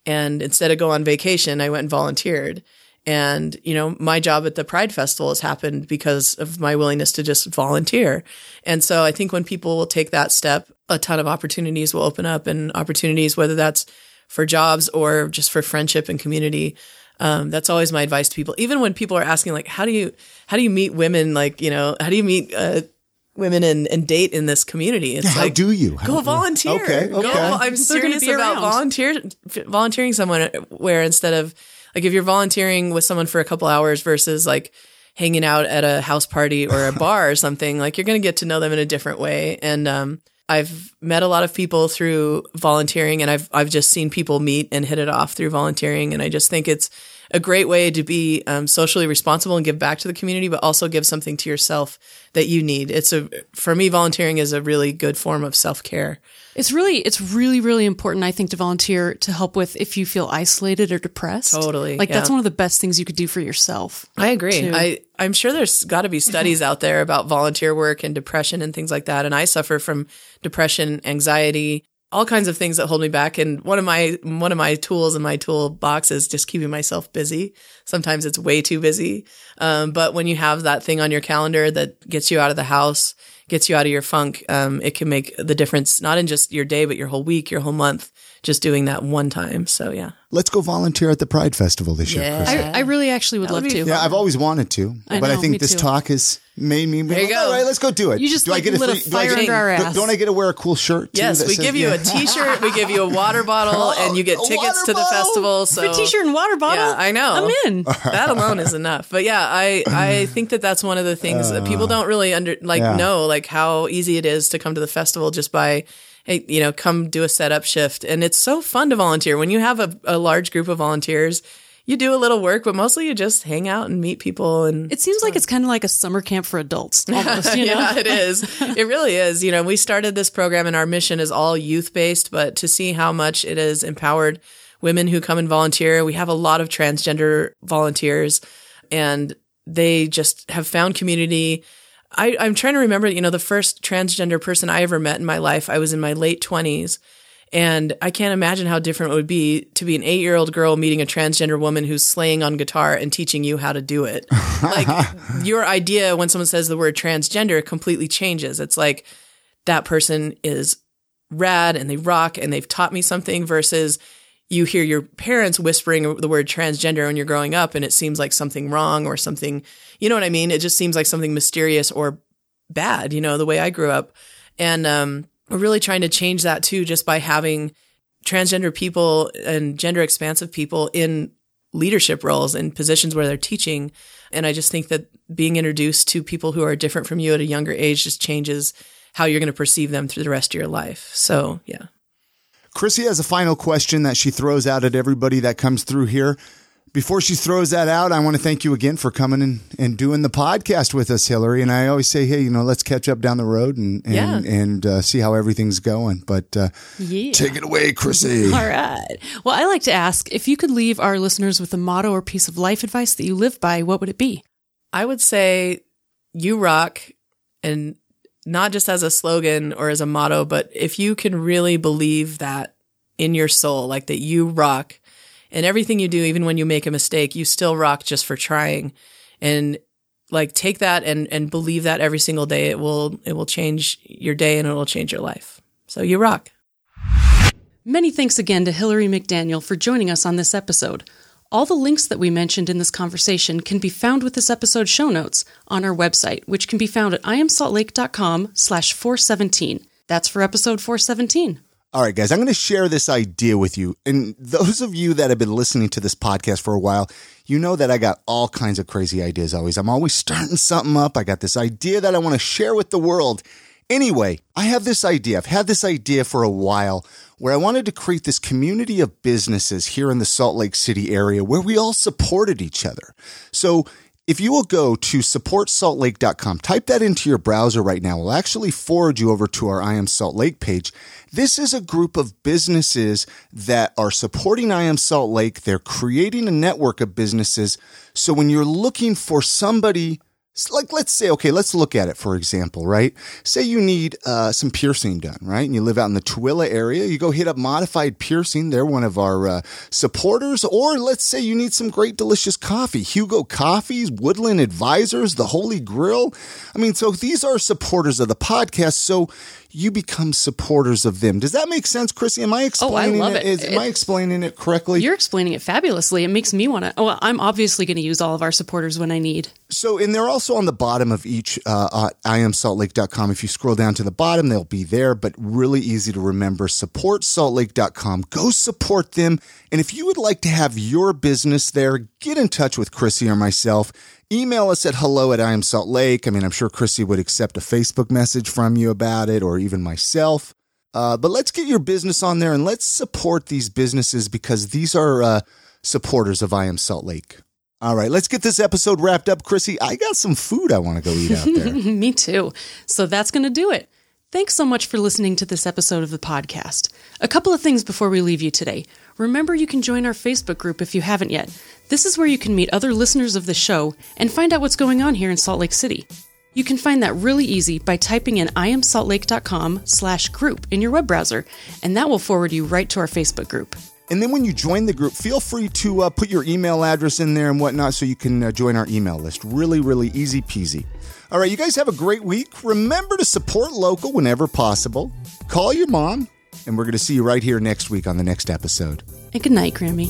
[SPEAKER 3] and instead of go on vacation, I went and volunteered. And, you know, my job at the Pride Festival has happened because of my willingness to just volunteer. And so I think when people will take that step, a ton of opportunities will open up and opportunities, whether that's for jobs or just for friendship and community. Um, that's always my advice to people. Even when people are asking, like, how do you, how do you meet women? Like, you know, how do you meet, uh, women and, and date in this community? It's
[SPEAKER 1] How
[SPEAKER 3] like,
[SPEAKER 1] do you? How
[SPEAKER 3] go
[SPEAKER 1] do-
[SPEAKER 3] volunteer.
[SPEAKER 1] Okay,
[SPEAKER 3] Go-
[SPEAKER 1] okay.
[SPEAKER 3] I'm
[SPEAKER 2] They're gonna
[SPEAKER 3] serious
[SPEAKER 2] be
[SPEAKER 3] about
[SPEAKER 2] around.
[SPEAKER 3] volunteer volunteering someone where instead of like if you're volunteering with someone for a couple hours versus like hanging out at a house party or a <laughs> bar or something, like you're going to get to know them in a different way. And um, I've met a lot of people through volunteering, and I've I've just seen people meet and hit it off through volunteering, and I just think it's a great way to be um, socially responsible and give back to the community, but also give something to yourself that you need. It's a for me, volunteering is a really good form of self care.
[SPEAKER 2] It's really, it's really, really important, I think, to volunteer to help with if you feel isolated or depressed.
[SPEAKER 3] Totally,
[SPEAKER 2] Like that's one of the best things you could do for yourself.
[SPEAKER 3] I agree.
[SPEAKER 2] too.
[SPEAKER 3] I, I'm sure there's got to be studies out there about volunteer work and depression and things like that. And I suffer from depression, anxiety, all kinds of things that hold me back. And one of my one of my tools in my toolbox is just keeping myself busy. Sometimes it's way too busy, um, but when you have that thing on your calendar that gets you out of the house, gets you out of your funk, um, it can make the difference not in just your day, but your whole week, your whole month. Just doing that one time. So yeah.
[SPEAKER 1] Let's go volunteer at the Pride Festival this year,
[SPEAKER 3] Yeah.
[SPEAKER 1] Chris.
[SPEAKER 2] I, I really actually would love
[SPEAKER 3] would be
[SPEAKER 2] to.
[SPEAKER 1] Yeah, I've always wanted to,
[SPEAKER 2] I
[SPEAKER 1] but I think this
[SPEAKER 2] too.
[SPEAKER 1] talk has made me.
[SPEAKER 3] There you go.
[SPEAKER 1] All right, let's go do it.
[SPEAKER 2] You just,
[SPEAKER 1] do
[SPEAKER 2] like,
[SPEAKER 1] I get
[SPEAKER 2] lit a
[SPEAKER 1] free, do I
[SPEAKER 2] fire
[SPEAKER 1] get-
[SPEAKER 2] under our
[SPEAKER 1] do-
[SPEAKER 2] ass.
[SPEAKER 1] Don't I get to wear a cool shirt? Too
[SPEAKER 3] Yes,
[SPEAKER 1] that
[SPEAKER 3] we
[SPEAKER 1] says-
[SPEAKER 3] give you
[SPEAKER 1] yeah.
[SPEAKER 3] a T-shirt, we give you a water <laughs> bottle, and you get tickets to the festival. So
[SPEAKER 2] For a t-shirt and water bottle.
[SPEAKER 3] Yeah, I know.
[SPEAKER 2] I'm in. <laughs>
[SPEAKER 3] that alone is enough. But yeah, I I <laughs> think that that's one of the things that people uh, don't really under like
[SPEAKER 1] yeah.
[SPEAKER 3] know like how easy it is to come to the festival just by hey Eh, you know come do a setup shift and it's so fun to volunteer when you have a, a large group of volunteers. You do a little work, but mostly you just hang out and meet people and
[SPEAKER 2] It seems like it's kind of like a summer camp for adults, almost. You <laughs> know,
[SPEAKER 3] yeah, it is. <laughs> It really is. You know, we started this program and our mission is all youth based, but to see how much it has empowered women who come and volunteer, we have a lot of transgender volunteers and they just have found community. I, I'm trying to remember, you know, the first transgender person I ever met in my life, I was in my late 20s. And I can't imagine how different it would be to be an eight year old girl meeting a transgender woman who's slaying on guitar and teaching you how to do it. <laughs> like your idea when someone says the word transgender completely changes. It's like that person is rad and they rock and they've taught me something versus you hear your parents whispering the word transgender when you're growing up and it seems like something wrong or something, you know what I mean? It just seems like something mysterious or bad, you know, the way I grew up. And um, we're really trying to change that too, just by having transgender people and gender expansive people in leadership roles and positions where they're teaching. And I just think that being introduced to people who are different from you at a younger age just changes how you're going to perceive them through the rest of your life. So, yeah.
[SPEAKER 1] Chrissy has a final question that she throws out at everybody that comes through here. Before she throws that out, I want to thank you again for coming and, and doing the podcast with us, Hillary. And I always say, hey, you know, let's catch up down the road and and,
[SPEAKER 3] Yeah.
[SPEAKER 1] and uh, see how everything's going. But uh,
[SPEAKER 2] yeah.
[SPEAKER 1] take it away, Chrissy. <laughs>
[SPEAKER 2] All right. Well, I like to ask if you could leave our listeners with a motto or piece of life advice that you live by, what would it be?
[SPEAKER 3] I would say you rock and not just as a slogan or as a motto, but if you can really believe that in your soul, like that you rock and everything you do, even when you make a mistake, you still rock just for trying and like take that and and believe that every single day it will it will change your day and it will change your life. So you rock.
[SPEAKER 2] Many thanks again to Hillary McDaniel for joining us on this episode. All the links that we mentioned in this conversation can be found with this episode's show notes on our website, which can be found at iamsaltlake.com slash 417. That's for episode 417.
[SPEAKER 1] All right, guys, I'm going to share this idea with you. And those of you that have been listening to this podcast for a while, you know that I got all kinds of crazy ideas always. I'm always starting something up. I got this idea that I want to share with the world. Anyway, I have this idea. I've had this idea for a while where I wanted to create this community of businesses here in the Salt Lake City area where we all supported each other. So if you will go to supportsaltlake.com, type that into your browser right now. We'll actually forward you over to our I Am Salt Lake page. This is a group of businesses that are supporting I Am Salt Lake. They're creating a network of businesses. So when you're looking for somebody like let's say okay let's look at it for example right? Say you need uh, some piercing done right? And you live out in the Tooele area you go hit up modified piercing. They're one of our uh, supporters. Or let's say you need some great delicious coffee. Hugo coffees woodland advisors the holy grill i mean so these are supporters of the podcast. So you become supporters of them. Does that make sense, Chrissy? Am I explaining
[SPEAKER 2] oh, I love
[SPEAKER 1] it?
[SPEAKER 2] it.
[SPEAKER 1] Is, am I explaining it correctly?
[SPEAKER 2] You're explaining it fabulously. It makes me want to. Oh, I'm obviously going to use all of our supporters when I need.
[SPEAKER 1] So, and they're also on the bottom of each uh, iamsaltlake.com. If you scroll down to the bottom, they'll be there, but really easy to remember. Support saltlake.com. Go support them. And if you would like to have your business there, get in touch with Chrissy or myself email us at hello at I am Salt Lake. I mean, I'm sure Chrissy would accept a Facebook message from you about it or even myself. Uh, but let's get your business on there and let's support these businesses because these are uh, supporters of I am Salt Lake. All right, let's get this episode wrapped up. Chrissy, I got some food I want to go eat out there. <laughs>
[SPEAKER 2] Me too. So that's going to do it. Thanks so much for listening to this episode of the podcast. A couple of things before we leave you today. Remember, you can join our Facebook group if you haven't yet. This is where you can meet other listeners of the show and find out what's going on here in Salt Lake City. You can find that really easy by typing in iamsaltlake.com slash group in your web browser, and that will forward you right to our Facebook group.
[SPEAKER 1] And then when you join the group, feel free to uh, put your email address in there and whatnot so you can uh, join our email list. Really, really easy peasy. All right, you guys have a great week. Remember to support local whenever possible. Call your mom, and we're going to see you right here next week on the next episode.
[SPEAKER 2] And good night, Grammy.